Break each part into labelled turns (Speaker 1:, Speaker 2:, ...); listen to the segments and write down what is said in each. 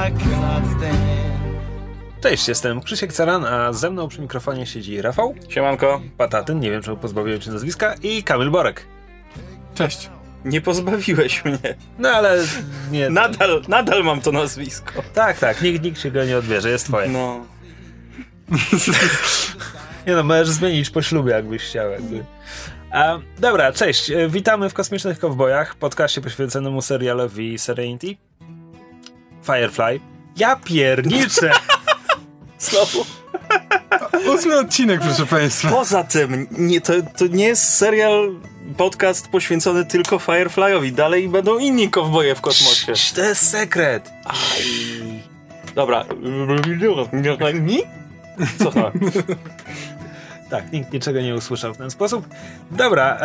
Speaker 1: Stand.
Speaker 2: Cześć, jestem Krzysiek Caran, a ze mną przy mikrofonie siedzi Rafał,
Speaker 3: Siemanko.
Speaker 2: Patatyn, nie wiem czemu pozbawiłem cię nazwiska, i Kamil Borek.
Speaker 4: Cześć.
Speaker 3: Nie pozbawiłeś mnie.
Speaker 2: No ale nie...
Speaker 3: Nadal, nadal mam to nazwisko.
Speaker 2: Tak, tak, nikt, nikt się go nie odbierze, jest twoje.
Speaker 3: No.
Speaker 2: Nie no, możesz zmienić po ślubie, jakbyś chciał. Jakby. A, dobra, cześć. E, Witamy w Kosmicznych Kowbojach, podcaście poświęconemu serialowi Serenity. Firefly. Ja pierniczę!
Speaker 3: Znowu.
Speaker 4: Ósmy odcinek, proszę państwa.
Speaker 3: Poza tym, nie, to, to nie jest serial, podcast poświęcony tylko Fireflyowi. Dalej będą inni kowboje w kosmosie.
Speaker 2: Cii, To jest sekret!
Speaker 3: Aj. Dobra. Co to?
Speaker 2: Tak, nikt niczego nie usłyszał w ten sposób. Dobra,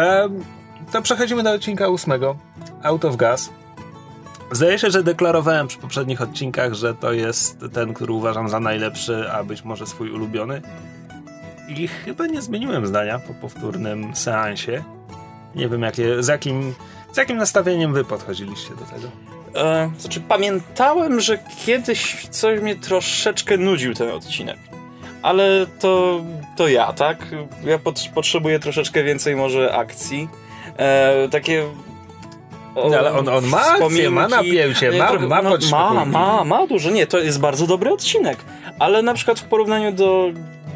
Speaker 2: to przechodzimy do odcinka ósmego. Out of Gas. Zdaje się, że deklarowałem przy poprzednich odcinkach, że to jest ten, który uważam za najlepszy, a być może swój ulubiony. I chyba nie zmieniłem zdania po powtórnym seansie. Nie wiem, jakie, z, jakim, z jakim nastawieniem wy podchodziliście do tego.
Speaker 3: E, znaczy, pamiętałem, że kiedyś coś mnie troszeczkę nudził ten odcinek. Ale to, to ja, tak? Ja pot, potrzebuję troszeczkę więcej może akcji. E, takie... o,
Speaker 2: ale on- on ma akcję, ma napięcie, ma-
Speaker 3: trochę-
Speaker 2: ma
Speaker 3: no, ma, ma, ma dużo. Nie, to jest bardzo dobry odcinek. Ale na przykład w porównaniu do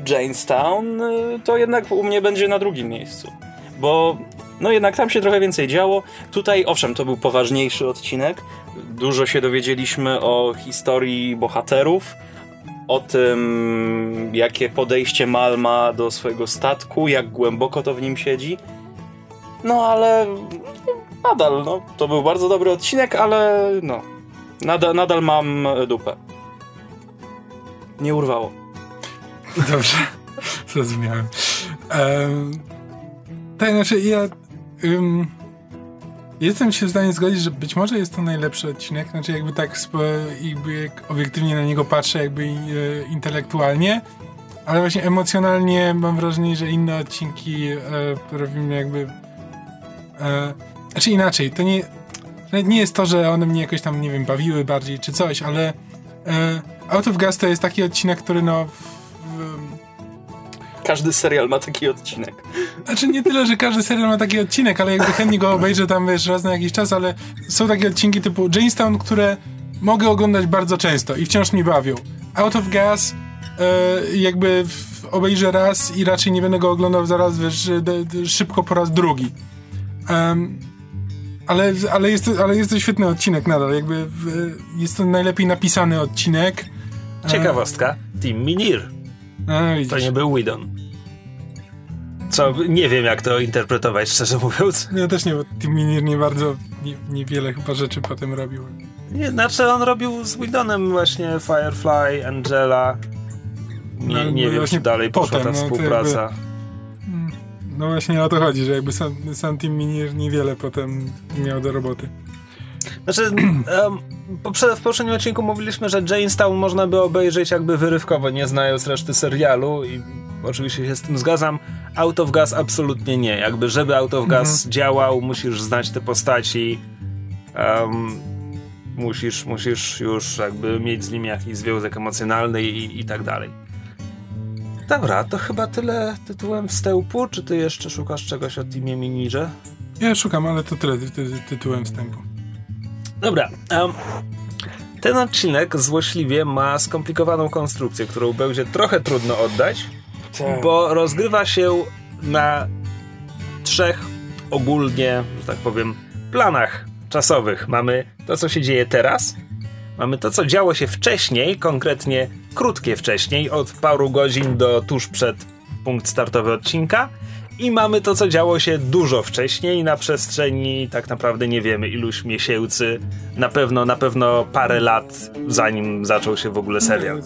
Speaker 3: Janestown, y, to jednak u mnie będzie na drugim miejscu. Bo no jednak tam się trochę więcej działo. Tutaj, owszem, to był poważniejszy odcinek. Dużo się dowiedzieliśmy o historii bohaterów, o tym, jakie podejście Mal ma do swojego statku, jak głęboko to w nim siedzi. No ale nadal, no, to był bardzo dobry odcinek, ale no, nadal, nadal mam dupę. Nie urwało.
Speaker 4: Dobrze, zrozumiałem. Um, tak, znaczy ja ym, jestem się w stanie zgodzić, że być może jest to najlepszy odcinek, znaczy jakby tak jakby jak obiektywnie na niego patrzę, jakby e, intelektualnie, ale właśnie emocjonalnie mam wrażenie, że inne odcinki e, robią mnie jakby e, znaczy inaczej, to nie nie jest to, że one mnie jakoś tam, nie wiem, bawiły bardziej czy coś, ale e, Out of Gas to jest taki odcinek, który no w, w,
Speaker 3: Każdy serial ma taki odcinek.
Speaker 4: znaczy nie tyle, że każdy serial ma taki odcinek, ale jakby chętnie go obejrzę tam wiesz, raz na jakiś czas, ale są takie odcinki typu Jamestown, które mogę oglądać bardzo często i wciąż mnie bawią. Out of Gas e, jakby w, obejrzę raz i raczej nie będę go oglądał zaraz wiesz, szybko po raz drugi. Em, ale, ale, jest to, ale jest to świetny odcinek nadal, jakby jest to najlepiej napisany odcinek.
Speaker 2: Ciekawostka, Team Minir.
Speaker 4: a, widzisz.
Speaker 2: To nie był Widon. Co, nie wiem jak to interpretować, szczerze mówiąc.
Speaker 4: Ja też nie, bo Tim Minier nie bardzo, nie, niewiele chyba rzeczy potem robił.
Speaker 2: Nie, znaczy on robił z Widonem właśnie Firefly, Angela. Nie,
Speaker 4: No,
Speaker 2: nie
Speaker 4: no
Speaker 2: wiem, czy dalej poszła
Speaker 4: potem,
Speaker 2: ta
Speaker 4: no
Speaker 2: współpraca.
Speaker 4: No właśnie o to chodzi, że jakby sam, sam Minier niewiele potem miał do roboty.
Speaker 2: Znaczy, poprze- w poprzednim odcinku mówiliśmy, że Janestown można by obejrzeć jakby wyrywkowo, nie znając reszty serialu i oczywiście się z tym zgadzam. Out of Gas absolutnie nie. Jakby, żeby Out of Gas działał, musisz znać te postaci, em, musisz, musisz już jakby mieć z nimi jakiś związek emocjonalny i, i tak dalej. Dobra, to chyba tyle tytułem wstępu. Czy ty jeszcze szukasz czegoś o Teamie Minirze?
Speaker 4: Ja szukam, ale to tyle ty, ty, tytułem wstępu.
Speaker 2: Dobra. em, ten odcinek złośliwie ma skomplikowaną konstrukcję, którą będzie trochę trudno oddać,
Speaker 3: Tak.
Speaker 2: bo rozgrywa się na trzech ogólnie, że tak powiem, planach czasowych. Mamy to, co się dzieje teraz, mamy to, co działo się wcześniej, konkretnie krótkie wcześniej, od paru godzin do tuż przed punkt startowy odcinka. I mamy to, co działo się dużo wcześniej, na przestrzeni tak naprawdę nie wiemy iluś miesięcy, na pewno, na pewno parę lat, zanim zaczął się w ogóle serial.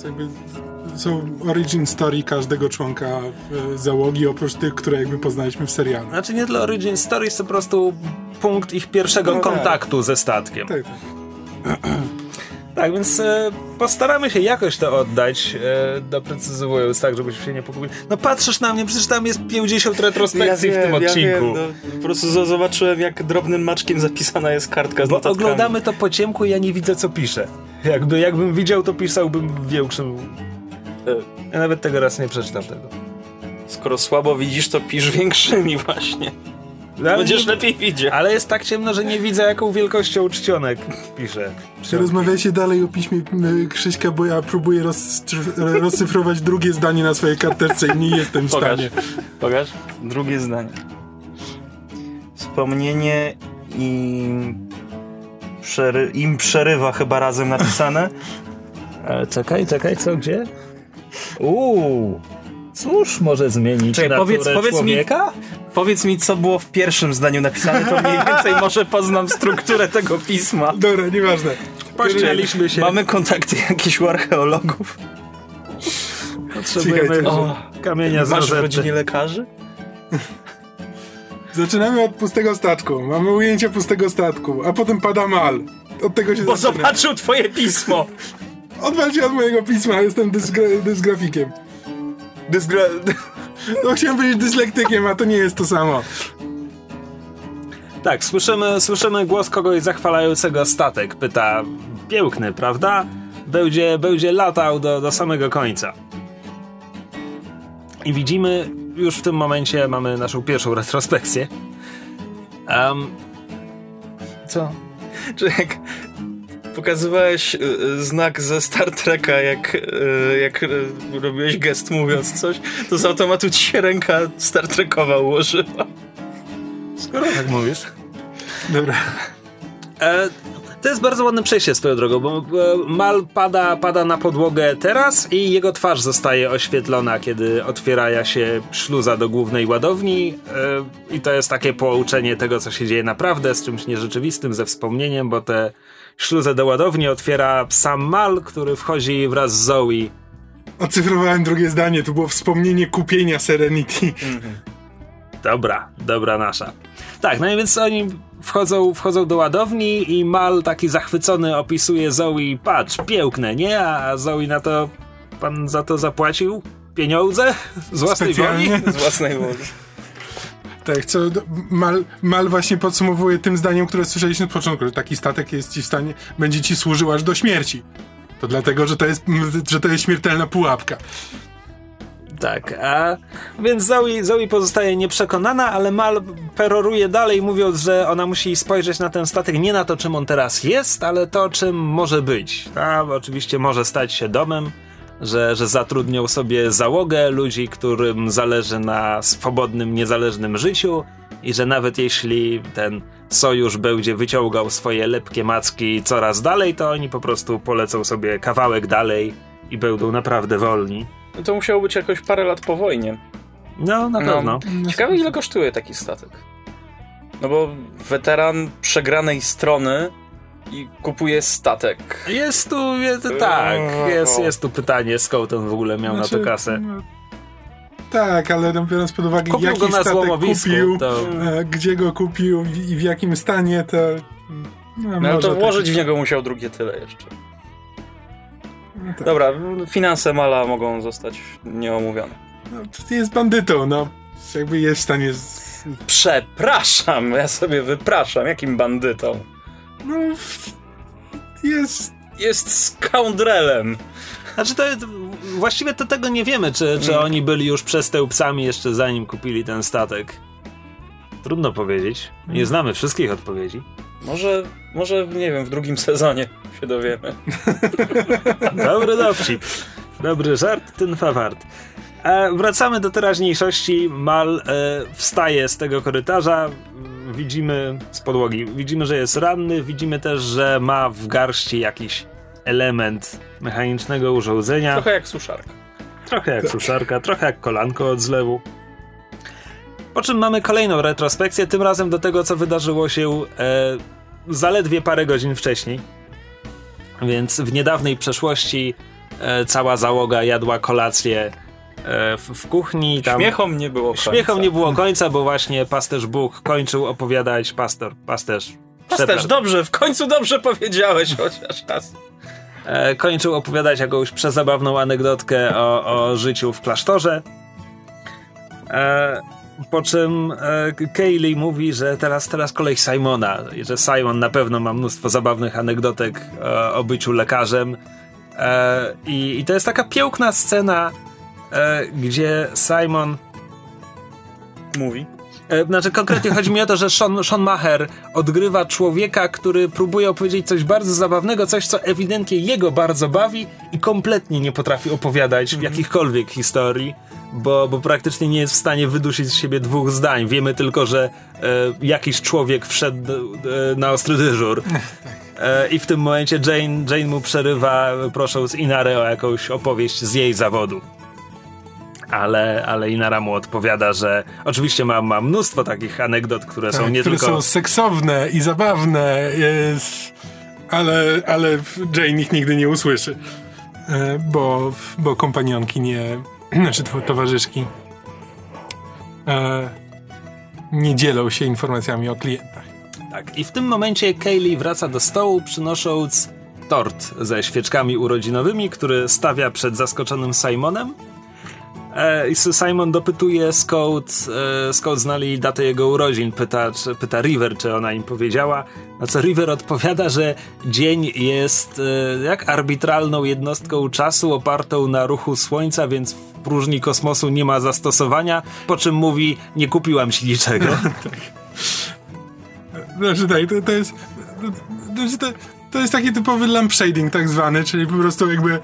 Speaker 4: Są origin story każdego członka e, załogi, oprócz tych, które jakby poznaliśmy w serialu.
Speaker 2: Znaczy nie dla Origin Stories, to po prostu punkt ich pierwszego
Speaker 3: No tak.
Speaker 2: kontaktu ze statkiem.
Speaker 4: Tak, tak.
Speaker 2: Tak, więc e, postaramy się jakoś to oddać, e, doprecyzowując tak, żebyśmy się nie pogubili. No patrzysz na mnie, przecież tam jest 50 retrospekcji w tym odcinku.
Speaker 3: Ja wiem, no, po prostu zobaczyłem, jak drobnym maczkiem zapisana jest kartka z
Speaker 2: Bo
Speaker 3: notatkami.
Speaker 2: oglądamy to po ciemku i ja nie widzę, co pisze. Jakby, jakbym widział, to pisałbym większym...
Speaker 3: E,
Speaker 2: Ja nawet tego raz nie przeczytam tego.
Speaker 3: Skoro słabo widzisz, to pisz większymi właśnie.
Speaker 2: Ale,
Speaker 3: Będziesz
Speaker 2: nie,
Speaker 3: lepiej widział.
Speaker 2: ale jest tak ciemno, że nie widzę, jaką wielkością czcionek pisze.
Speaker 4: Czy rozmawiajcie dalej o piśmie Krzyśka, bo ja próbuję rozcyfrować drugie zdanie na swojej karteczce i nie jestem w
Speaker 3: Pokaż.
Speaker 4: stanie.
Speaker 3: Pokaż. Drugie zdanie. Wspomnienie i przery... im przerywa chyba razem napisane.
Speaker 2: Ale czekaj, czekaj, co, gdzie? Uuu, cóż może zmienić
Speaker 3: Czekaj,
Speaker 2: naturę
Speaker 3: powiedz- powiedz mi-
Speaker 2: człowieka?
Speaker 3: Powiedz mi, co było w pierwszym zdaniu napisane, to mniej więcej może poznam strukturę tego pisma.
Speaker 4: Dobra, nieważne.
Speaker 2: Pościeliśmy się.
Speaker 3: Mamy kontakty jakichś u archeologów?
Speaker 2: Potrzebujemy
Speaker 3: O,
Speaker 2: kamienia z
Speaker 3: Masz w rodzinie lekarzy?
Speaker 4: Zaczynamy od pustego statku. Mamy ujęcie pustego statku, a potem pada mal. Od tego się
Speaker 3: Bo
Speaker 4: zaczyna.
Speaker 3: zobaczył twoje pismo!
Speaker 4: Odwal się od mojego pisma, jestem dysgra- dysgrafikiem.
Speaker 3: Dysgra-
Speaker 4: No chciałem powiedzieć dyslektykiem, a to nie jest to samo.
Speaker 2: Tak, słyszymy, słyszymy głos kogoś zachwalającego statek. Pyta, piękny, prawda? Będzie, będzie latał do, do samego końca. I widzimy, już w tym momencie mamy naszą pierwszą retrospekcję. Um, co?
Speaker 3: Czy jak pokazywałeś y, y, znak ze Star Treka, jak, y, jak y, robiłeś gest mówiąc coś, to z automatu ci się ręka Star Trekowa ułożyła.
Speaker 2: Skoro tak mówisz.
Speaker 4: Dobra.
Speaker 2: E, to jest bardzo ładne przejście swoją drogą, bo e, Mal pada, pada na podłogę teraz i jego twarz zostaje oświetlona, kiedy otwiera się śluza do głównej ładowni e, i to jest takie połączenie tego, co się dzieje naprawdę z czymś nierzeczywistym, ze wspomnieniem, bo te śluzę do ładowni otwiera sam Mal, który wchodzi wraz z Zoe.
Speaker 4: Ocyfrowałem drugie zdanie, to było wspomnienie kupienia Serenity.
Speaker 2: Dobra, dobra nasza. Tak, no i więc oni wchodzą, wchodzą do ładowni i Mal taki zachwycony opisuje Zoe, patrz, piękne, nie? A Zoe na to, pan za to zapłacił pieniądze z własnej woli?
Speaker 3: Z własnej woli.
Speaker 4: Tak, co Mal, Mal właśnie podsumowuje tym zdaniem, które słyszeliśmy na początku, że taki statek jest ci w stanie, będzie ci służył aż do śmierci. To dlatego, że to jest, że to jest śmiertelna pułapka.
Speaker 2: Tak, a więc Zoe, Zoe pozostaje nieprzekonana, ale Mal peroruje dalej, mówiąc, że ona musi spojrzeć na ten statek nie na to, czym on teraz jest, ale to, czym może być. A oczywiście może stać się domem, że, że zatrudnią sobie załogę ludzi, którym zależy na swobodnym, niezależnym życiu i że nawet jeśli ten sojusz będzie wyciągał swoje lepkie macki coraz dalej, to oni po prostu polecą sobie kawałek dalej i będą naprawdę wolni.
Speaker 3: No to musiało być jakoś parę lat po wojnie.
Speaker 2: No, na
Speaker 3: No.
Speaker 2: pewno.
Speaker 3: Ciekawe, ile kosztuje taki statek. No bo weteran przegranej strony i kupuje statek.
Speaker 2: Jest tu, jest, tak, jest, jest tu pytanie, skąd on w ogóle miał na
Speaker 4: Znaczy,
Speaker 2: to kasę.
Speaker 4: no, tak, ale no, biorąc pod uwagę,
Speaker 2: Kupił
Speaker 4: jaki
Speaker 2: go na
Speaker 4: statek kupił,
Speaker 2: to-
Speaker 4: e, gdzie go kupił i w jakim stanie, to... No,
Speaker 3: No to włożyć
Speaker 4: tak.
Speaker 3: w niego musiał drugie tyle jeszcze.
Speaker 4: No, tak.
Speaker 3: Dobra, finanse Mala mogą zostać nieomówione.
Speaker 4: No, to jest bandytą, no. Jakby jest w stanie... Z...
Speaker 3: Przepraszam, ja sobie wypraszam, jakim bandytą?
Speaker 4: No... Jest...
Speaker 3: Jest scoundrelem.
Speaker 2: Znaczy to właściwie to tego nie wiemy, czy, czy
Speaker 3: Mm.
Speaker 2: oni byli już przestępcami jeszcze zanim kupili ten statek. Trudno powiedzieć. Nie znamy wszystkich odpowiedzi.
Speaker 3: Może, może, nie wiem, w drugim sezonie się dowiemy.
Speaker 2: Dobry dowcip. Dobry żart, ten fawart. E, wracamy do teraźniejszości. Mal e, wstaje z tego korytarza. Widzimy z podłogi. Widzimy, że jest ranny. Widzimy też, że ma w garści jakiś element mechanicznego urządzenia.
Speaker 3: Trochę jak suszarka.
Speaker 2: Trochę jak suszarka, trochę jak kolanko od zlewu. Po czym mamy kolejną retrospekcję, tym razem do tego, co wydarzyło się e, zaledwie parę godzin wcześniej. Więc w niedawnej przeszłości e, cała załoga jadła kolację w, w kuchni. Tam
Speaker 3: Śmiechom nie było końca.
Speaker 2: Śmiechom nie było końca, bo właśnie pasterz Bóg kończył opowiadać, pastor, pasterz,
Speaker 3: Pasterz, dobrze, w końcu dobrze powiedziałeś chociaż raz.
Speaker 2: e, kończył opowiadać jakąś przezabawną anegdotkę o, o życiu w klasztorze. E, po czym e, Kaylee mówi, że teraz, teraz kolej Simona, że Simon na pewno ma mnóstwo zabawnych anegdotek e, o byciu lekarzem. E, i, I to jest taka piękna scena, e, gdzie Simon
Speaker 3: Mówi.
Speaker 2: E, Znaczy, konkretnie chodzi mi o to, że Sean, Sean Maher odgrywa człowieka, który próbuje opowiedzieć coś bardzo zabawnego, coś, co ewidentnie jego bardzo bawi i kompletnie nie potrafi opowiadać
Speaker 3: Mhm.
Speaker 2: jakichkolwiek historii, bo, bo praktycznie nie jest w stanie wydusić z siebie dwóch zdań. Wiemy tylko, że e, jakiś człowiek wszedł e, na ostry dyżur. E, I w tym momencie Jane, Jane mu przerywa, prosząc Inarę o jakąś opowieść z jej zawodu ale, ale Inara mu odpowiada, że oczywiście ma, ma mnóstwo takich anegdot, które są
Speaker 4: Tak,
Speaker 2: nie
Speaker 4: które
Speaker 2: tylko...
Speaker 4: są seksowne i zabawne, jest, ale, ale Jane ich nigdy nie usłyszy. E, Bo, bo kompanionki nie, znaczy to- towarzyszki e, nie dzielą się informacjami o klientach.
Speaker 2: Tak. I w tym momencie Kaylee wraca do stołu, przynosząc tort ze świeczkami urodzinowymi, który stawia przed zaskoczonym Simonem. E, Simon dopytuje skąd, e, skąd znali datę jego urodzin. Pyta, czy, pyta River, czy ona im powiedziała. Na co River odpowiada, że dzień jest e, jak arbitralną jednostką czasu opartą na ruchu słońca, więc w próżni kosmosu nie ma zastosowania. Po czym mówi, nie kupiłam ci niczego.
Speaker 4: Znaczy tak, to, to jest. To, to, to jest taki typowy lampshading tak zwany, czyli po prostu jakby e,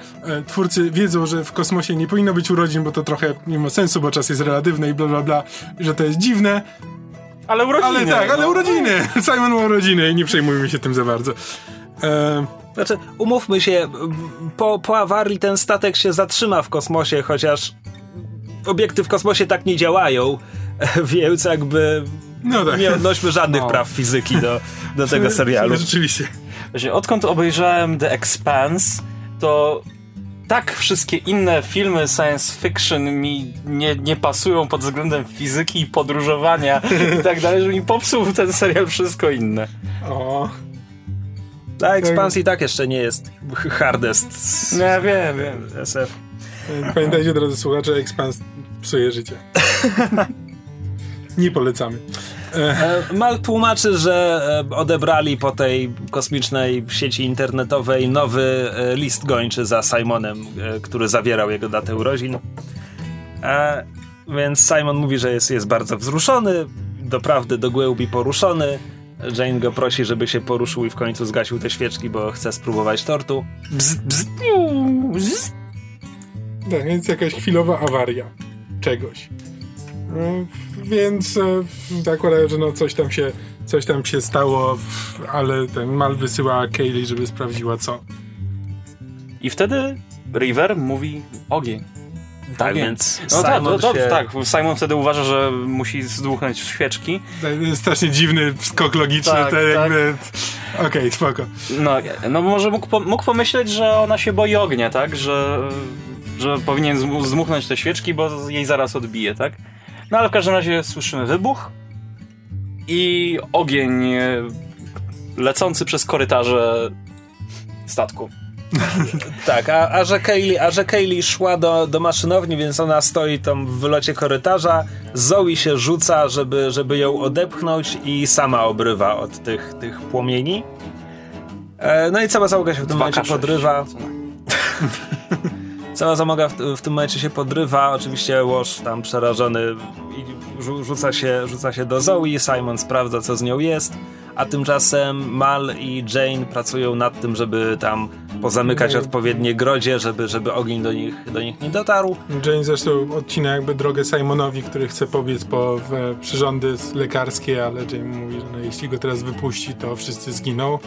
Speaker 4: twórcy wiedzą, że w kosmosie nie powinno być urodzin, bo to trochę nie ma sensu, bo czas jest relatywny i bla bla bla, że to jest dziwne,
Speaker 3: Ale urodziny.
Speaker 4: ale tak, ale
Speaker 3: no.
Speaker 4: urodziny! Simon ma urodziny i nie przejmujmy się tym za bardzo. E,
Speaker 2: Znaczy, umówmy się, po, po awarii ten statek się zatrzyma w kosmosie, chociaż obiekty w kosmosie tak nie działają, więc jakby
Speaker 4: no tak.
Speaker 2: nie odnośmy żadnych
Speaker 3: No.
Speaker 2: praw fizyki do, do tego serialu.
Speaker 4: Rzeczywiście.
Speaker 3: Właśnie, odkąd obejrzałem The Expanse, to tak wszystkie inne filmy science fiction mi nie, nie pasują pod względem fizyki i podróżowania i tak dalej, że mi popsuł ten serial wszystko inne.
Speaker 4: O,
Speaker 2: Ta ekspansja i tak jeszcze nie jest hardest
Speaker 3: Nie, wiem, wiem.
Speaker 2: SF.
Speaker 4: pamiętajcie drodzy słuchacze, Expans psuje życie. Nie polecamy.
Speaker 2: E, Mal tłumaczy, że e, odebrali po tej kosmicznej sieci internetowej nowy e, list gończy za Simonem, który zawierał jego datę urodzin. Więc Simon mówi, że jest, jest bardzo wzruszony, doprawdy do głębi poruszony. Jane go prosi, żeby się poruszył i w końcu zgasił te świeczki, bo chce spróbować tortu.
Speaker 3: Bzz, bzz, bzz.
Speaker 4: Tak, więc jakaś chwilowa awaria czegoś. E, Więc e, zakładam, że no coś tam się, coś tam się stało, ale ten Mal wysyła Kaylee, żeby sprawdziła co.
Speaker 3: I wtedy River mówi ogień.
Speaker 2: Tak,
Speaker 3: Ogień.
Speaker 2: więc
Speaker 3: No tak, to,
Speaker 2: się...
Speaker 3: tak, Simon wtedy uważa, że musi zdmuchnąć świeczki.
Speaker 4: Jest strasznie dziwny skok logiczny,
Speaker 3: Tak, tak.
Speaker 4: jakby... Okej, spoko.
Speaker 3: No, no może mógł, mógł pomyśleć, że ona się boi ognia, tak? Że, że powinien zmu- zdmuchnąć te świeczki, bo jej zaraz odbije, tak? No ale w każdym razie słyszymy wybuch i ogień e, lecący przez korytarze statku.
Speaker 2: Tak, a, a, że Kaylee, a że Kaylee szła do, do maszynowni, więc ona stoi tam w wylocie korytarza, Zoe się rzuca, żeby, żeby ją odepchnąć i sama obrywa od tych, tych płomieni. E, no i cała załoga się w tym momencie
Speaker 3: 2K6.
Speaker 2: podrywa. Cała załoga w, w tym momencie się podrywa. Oczywiście Łoż tam przerażony rzuca się, rzuca się do Zoe. Simon sprawdza, co z nią jest. A tymczasem Mal i Jane pracują nad tym, żeby tam pozamykać
Speaker 4: No.
Speaker 2: odpowiednie grodzie, żeby, żeby ogień do nich, do nich nie dotarł.
Speaker 4: Jane zresztą odcina jakby drogę Simonowi, który chce pobiec po przyrządy lekarskie, ale Jane mówi, że no, jeśli go teraz wypuści, to wszyscy zginą.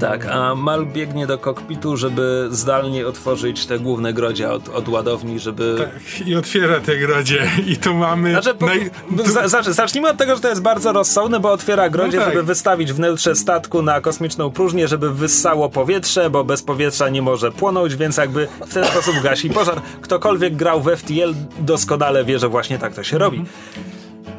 Speaker 2: Tak, a Mal biegnie do kokpitu, żeby zdalnie otworzyć te główne grodzia od, od ładowni, żeby...
Speaker 4: Tak, i otwiera te grodzie i tu mamy...
Speaker 2: Znaczy, po,
Speaker 4: naj- tu-
Speaker 2: zacznij- zacznijmy od tego, że to jest bardzo rozsądne, bo otwiera grodzie,
Speaker 4: No tak.
Speaker 2: żeby wystawić wnętrze statku na kosmiczną próżnię, żeby wyssało powietrze, bo bez powietrza nie może płonąć, więc jakby w ten sposób gasi pożar. Ktokolwiek grał w FTL doskonale wie, że właśnie tak to się robi.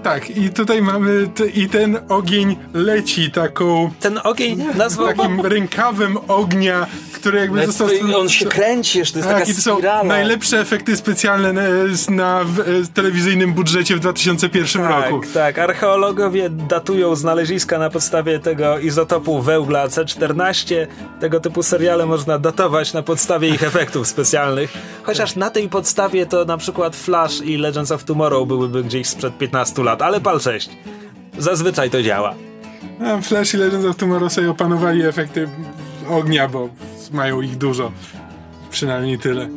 Speaker 4: Tak, i tutaj mamy te, i ten ogień leci taką
Speaker 2: Ten ogień nazwał...
Speaker 4: takim rękawem ognia, który jakby
Speaker 3: Ale
Speaker 4: został...
Speaker 3: to- on się kręci, jeszcze to jest
Speaker 4: Tak,
Speaker 3: taka
Speaker 4: i to są
Speaker 3: spirala.
Speaker 4: najlepsze efekty specjalne na, na w, e, telewizyjnym budżecie w 2001 roku.
Speaker 2: Tak, tak. Archeologowie datują znaleziska na podstawie tego izotopu wełbla C14. Tego typu seriale można datować na podstawie ich efektów specjalnych. Chociaż na tej podstawie to na przykład Flash i Legends of Tomorrow byłyby gdzieś sprzed 15 lat, ale pal 6. Zazwyczaj to działa.
Speaker 4: A Flash i Legends of Tomorrow sobie opanowali efekty ognia, bo mają ich dużo. Przynajmniej tyle.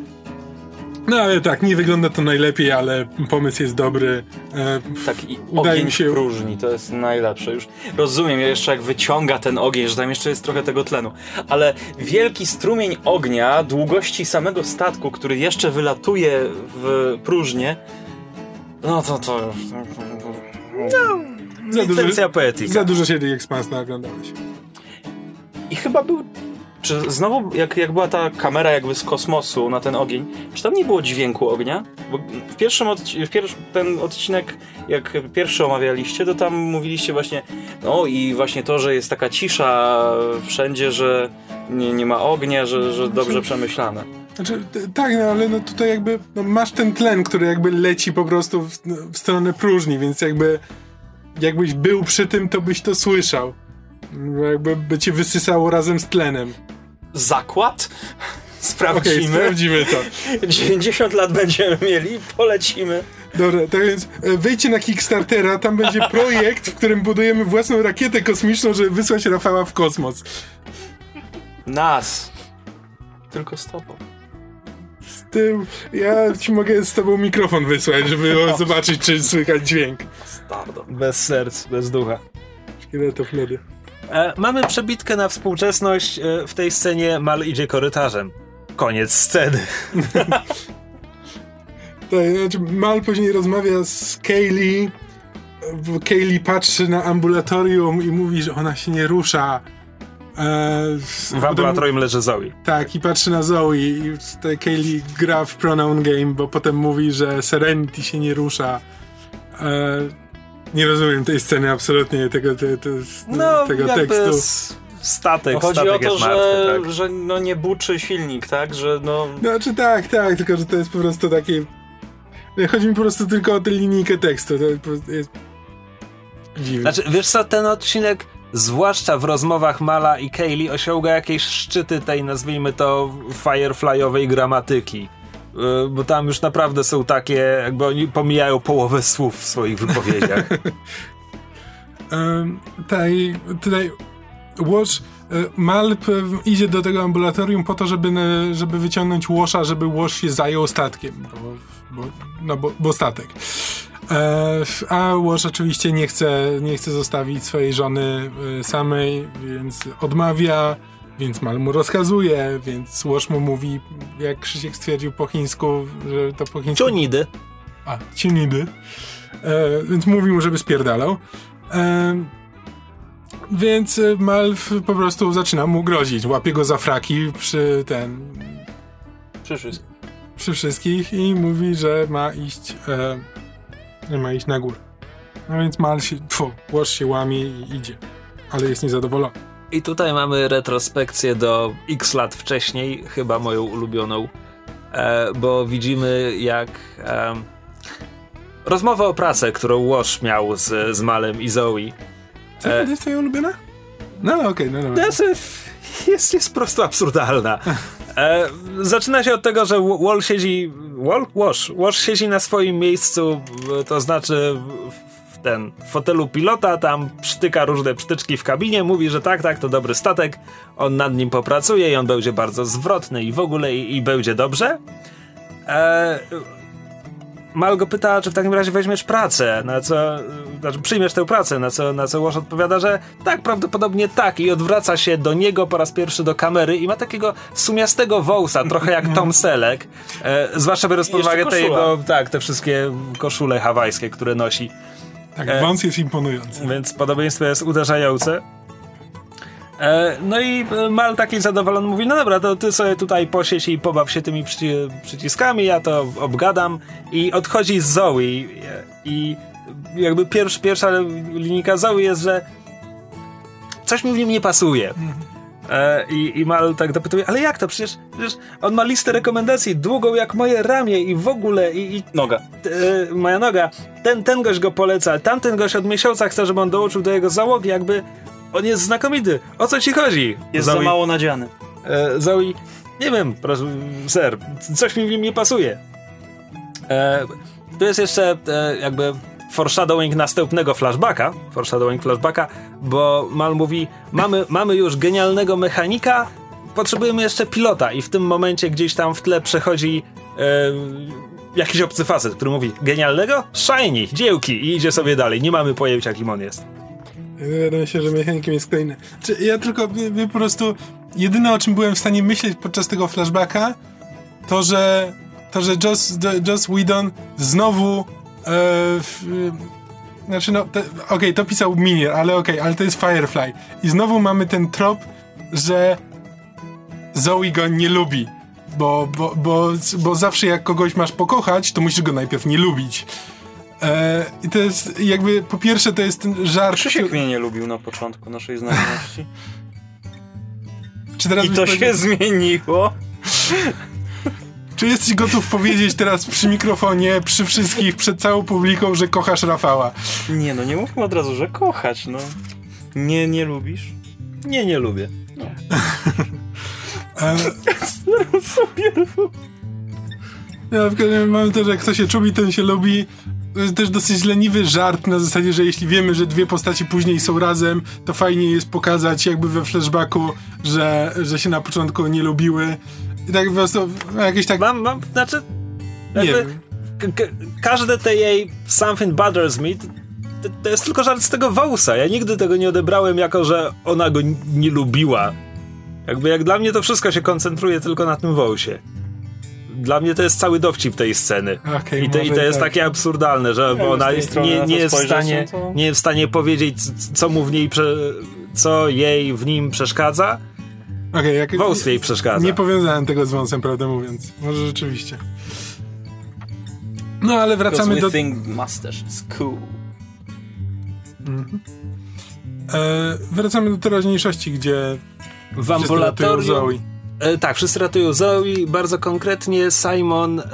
Speaker 4: No ale tak, nie wygląda to najlepiej, ale pomysł jest dobry. E,
Speaker 3: Tak, i
Speaker 4: Udaje
Speaker 3: ogień
Speaker 4: mi się-
Speaker 3: w próżni, to jest najlepsze. Już rozumiem, ja jeszcze jak wyciąga ten ogień, że tam jeszcze jest trochę tego tlenu. Ale wielki strumień ognia, długości samego statku, który jeszcze wylatuje w próżnię, no to to już...
Speaker 4: za, dużo,
Speaker 2: Licencja poetyka.
Speaker 4: za dużo się tych Expanse naoglądałeś.
Speaker 3: I chyba był... Czy znowu, jak, jak była ta kamera jakby z kosmosu na ten ogień, czy tam nie było dźwięku ognia? Bo w pierwszym, odci- w pierwszy, ten odcinek, jak pierwszy omawialiście, to tam mówiliście właśnie, no i właśnie to, że jest taka cisza wszędzie, że nie, nie ma ognia, że, że dobrze przemyślane.
Speaker 4: Znaczy, tak, no ale no tutaj jakby no, masz ten tlen, który jakby leci po prostu w, w stronę próżni, więc jakby jakbyś był przy tym, to byś to słyszał. Jakby by cię wysysało razem z tlenem.
Speaker 3: Zakład? Sprawdzimy.
Speaker 4: sprawdzimy to.
Speaker 3: 90 lat będziemy mieli, polecimy.
Speaker 4: Dobra, tak więc e, wejdźcie na Kickstartera, tam będzie projekt, w którym budujemy własną rakietę kosmiczną, żeby wysłać Rafała w kosmos.
Speaker 3: Nas. Tylko z tobą.
Speaker 4: Z tym, ja ci mogę z tobą mikrofon wysłać, żeby zobaczyć, czy słychać dźwięk.
Speaker 3: Stardo.
Speaker 2: Bez serc, bez ducha.
Speaker 4: Szkieleto wtedy.
Speaker 2: E, mamy przebitkę na współczesność. E, w tej scenie Mal idzie korytarzem. Koniec sceny.
Speaker 4: Tak, znaczy Mal później rozmawia z Kaylee. Kaylee patrzy na ambulatorium i mówi, że ona się nie rusza. E,
Speaker 2: W ambulatorium leży Zoe.
Speaker 4: Tak, i patrzy na Zoe i tutaj Kaylee gra w pronoun game, bo potem mówi, że Serenity się nie rusza. E, nie rozumiem tej sceny absolutnie, tego, te, te,
Speaker 2: No,
Speaker 4: tego
Speaker 2: jakby
Speaker 4: tekstu.
Speaker 2: s- statek,
Speaker 3: No Chodzi
Speaker 2: statek
Speaker 3: o to,
Speaker 2: jest
Speaker 3: że,
Speaker 2: martwy, tak.
Speaker 3: że no nie buczy silnik, tak? Że no...
Speaker 4: Znaczy tak, tak, tylko że to jest po prostu takie... Chodzi mi po prostu tylko o tę linijkę tekstu, to po prostu jest dziwne.
Speaker 2: Znaczy, wiesz co, ten odcinek, zwłaszcza w rozmowach Mala i Kaylee, osiąga jakieś szczyty tej, nazwijmy to, fireflyowej gramatyki. Y, Bo tam już naprawdę są takie, jakby oni pomijają połowę słów w swoich wypowiedziach.
Speaker 4: Tutaj, tutaj Watch, e, Malp idzie do tego ambulatorium po to, żeby, żeby wyciągnąć Washa, żeby Wash się zajął statkiem, bo, bo, no bo, bo statek. E, a Wash oczywiście nie chce, nie chce zostawić swojej żony e, samej, więc odmawia, więc Mal mu rozkazuje, więc Wash mu mówi, jak Krzysiek stwierdził po chińsku, że to po chińsku...
Speaker 2: Ciunidy.
Speaker 4: A, ciunidy. E, więc mówi mu, żeby spierdalał. E, więc e, Malf po prostu zaczyna mu grozić. Łapie go za fraki przy ten...
Speaker 3: Przyszły.
Speaker 4: przy wszystkich i mówi, że ma iść e, że ma iść na górę. No więc Mal się... Tfu, Łoż się łamie i idzie. Ale jest niezadowolony.
Speaker 2: I tutaj mamy retrospekcję do x lat wcześniej, chyba moją ulubioną, e, bo widzimy jak e, rozmowę o pracę, którą Wash miał z, z Malem i Zoe.
Speaker 4: Co,
Speaker 2: E.
Speaker 4: to jest twoja ulubiona? No, no okej, no dobra.
Speaker 2: Znaczy, jest, jest po prostu absurdalna. E, zaczyna się od tego, że Wa- Wall siedzi. Wall? Wash. Wash siedzi na swoim miejscu, to znaczy w, ten w fotelu pilota, tam przytyka różne przytyczki w kabinie, mówi, że tak, tak, to dobry statek, on nad nim popracuje i on będzie bardzo zwrotny i w ogóle i, i będzie dobrze. E, Mal go pyta, czy w takim razie weźmiesz pracę, na co, znaczy przyjmiesz tę pracę, na co, na co Łoż odpowiada, że tak, prawdopodobnie tak i odwraca się do niego po raz pierwszy do kamery i ma takiego sumiastego wąsa, trochę jak Tom Selleck, e, zwłaszcza biorąc pod uwagę te jego, tak, te wszystkie koszule hawajskie, które nosi,
Speaker 4: Tak,
Speaker 2: e.
Speaker 4: wąs jest imponujący.
Speaker 2: więc podobieństwo jest uderzające. E, no i e, Mal taki zadowolony mówi, no dobra, to ty sobie tutaj posiedź i pobaw się tymi przyci przyciskami, ja to obgadam i odchodzi z Zoe i, i jakby pierwszy, pierwsza linijka Zoe jest, że coś mi w nim nie pasuje. E, i, I Mal tak dopytuje, ale jak to? Przecież, przecież on ma listę rekomendacji długą jak moje ramię i w ogóle i, i
Speaker 3: Noga.
Speaker 2: e, moja noga. Ten, ten gość go poleca, tamten gość od miesiąca chce, żeby on dołączył do jego załogi, jakby on jest znakomity. O co ci chodzi?
Speaker 3: Jest
Speaker 2: Zoe,
Speaker 3: za mało nadziany.
Speaker 2: E, Zoe, nie wiem, proszę, ser, coś mi w nim nie pasuje. E, tu jest jeszcze e, jakby foreshadowing następnego flashbacka, foreshadowing flashbacka, bo Mal mówi, mamy, mamy już genialnego mechanika, potrzebujemy jeszcze pilota i w tym momencie gdzieś tam w tle przechodzi e, jakiś obcy facet, który mówi, genialnego? Shiny, dziełki i idzie sobie dalej, nie mamy pojęcia kim on jest.
Speaker 4: Wydaje się, że mechanikiem jest kolejny. Ja tylko po prostu jedyne o czym byłem w stanie myśleć podczas tego flashbacka to, że to, że Joss, Joss Whedon znowu e, znaczy no, okej, to pisał Minier, ale okej, ale to jest Firefly. I znowu mamy ten trop, że Zoe go nie lubi. Bo, bo, bo, bo zawsze jak kogoś masz pokochać, to musisz go najpierw nie lubić. E, I to jest jakby, po pierwsze to jest ten żart...
Speaker 3: Krzysiek mnie nie lubił na początku naszej znajomości.
Speaker 4: Czy teraz
Speaker 3: I to się zmieniło.
Speaker 4: Czy jesteś gotów powiedzieć teraz przy mikrofonie, przy wszystkich, przed całą publiką, że kochasz Rafała?
Speaker 3: Nie no, nie mówmy od razu, że kochać, no. Nie, nie lubisz?
Speaker 2: Nie, nie lubię.
Speaker 4: E,
Speaker 3: Sobie
Speaker 4: ja w każdym razie mamy to, że jak kto się czubi, ten się lubi. To jest też dosyć leniwy żart na zasadzie, że jeśli wiemy, że dwie postaci później są razem, to fajnie jest pokazać jakby we flashbacku, że, że się na początku nie lubiły. I tak po prostu jakieś tak...
Speaker 2: Mam, mam, znaczy...
Speaker 4: Nie
Speaker 2: jakby-
Speaker 4: wiem.
Speaker 2: k- k- każde te jej something bothers me to, to jest tylko żart z tego wąsa. Ja nigdy tego nie odebrałem jako, że ona go n- nie lubiła. Jakby jak dla mnie to wszystko się koncentruje tylko na tym wąsie. Dla mnie to jest cały dowcip tej sceny.
Speaker 4: Okej,
Speaker 2: I, to, I to jest
Speaker 4: tak.
Speaker 2: takie absurdalne, że bo
Speaker 3: z
Speaker 2: ona
Speaker 3: strony
Speaker 2: nie, nie, jest w stanie,
Speaker 3: no to-
Speaker 2: nie jest w stanie powiedzieć, co mu w niej, prze, co jej w nim przeszkadza.
Speaker 4: Okej, jak...
Speaker 2: Wąs jej przeszkadza.
Speaker 4: Nie powiązałem tego z wąsem, prawdę mówiąc. Może rzeczywiście. No ale wracamy do...
Speaker 3: think mustache is cool.
Speaker 4: E, wracamy do teraźniejszości, gdzie
Speaker 2: w ambulatorium. E, tak, wszyscy ratują Zoe. Bardzo konkretnie Simon e,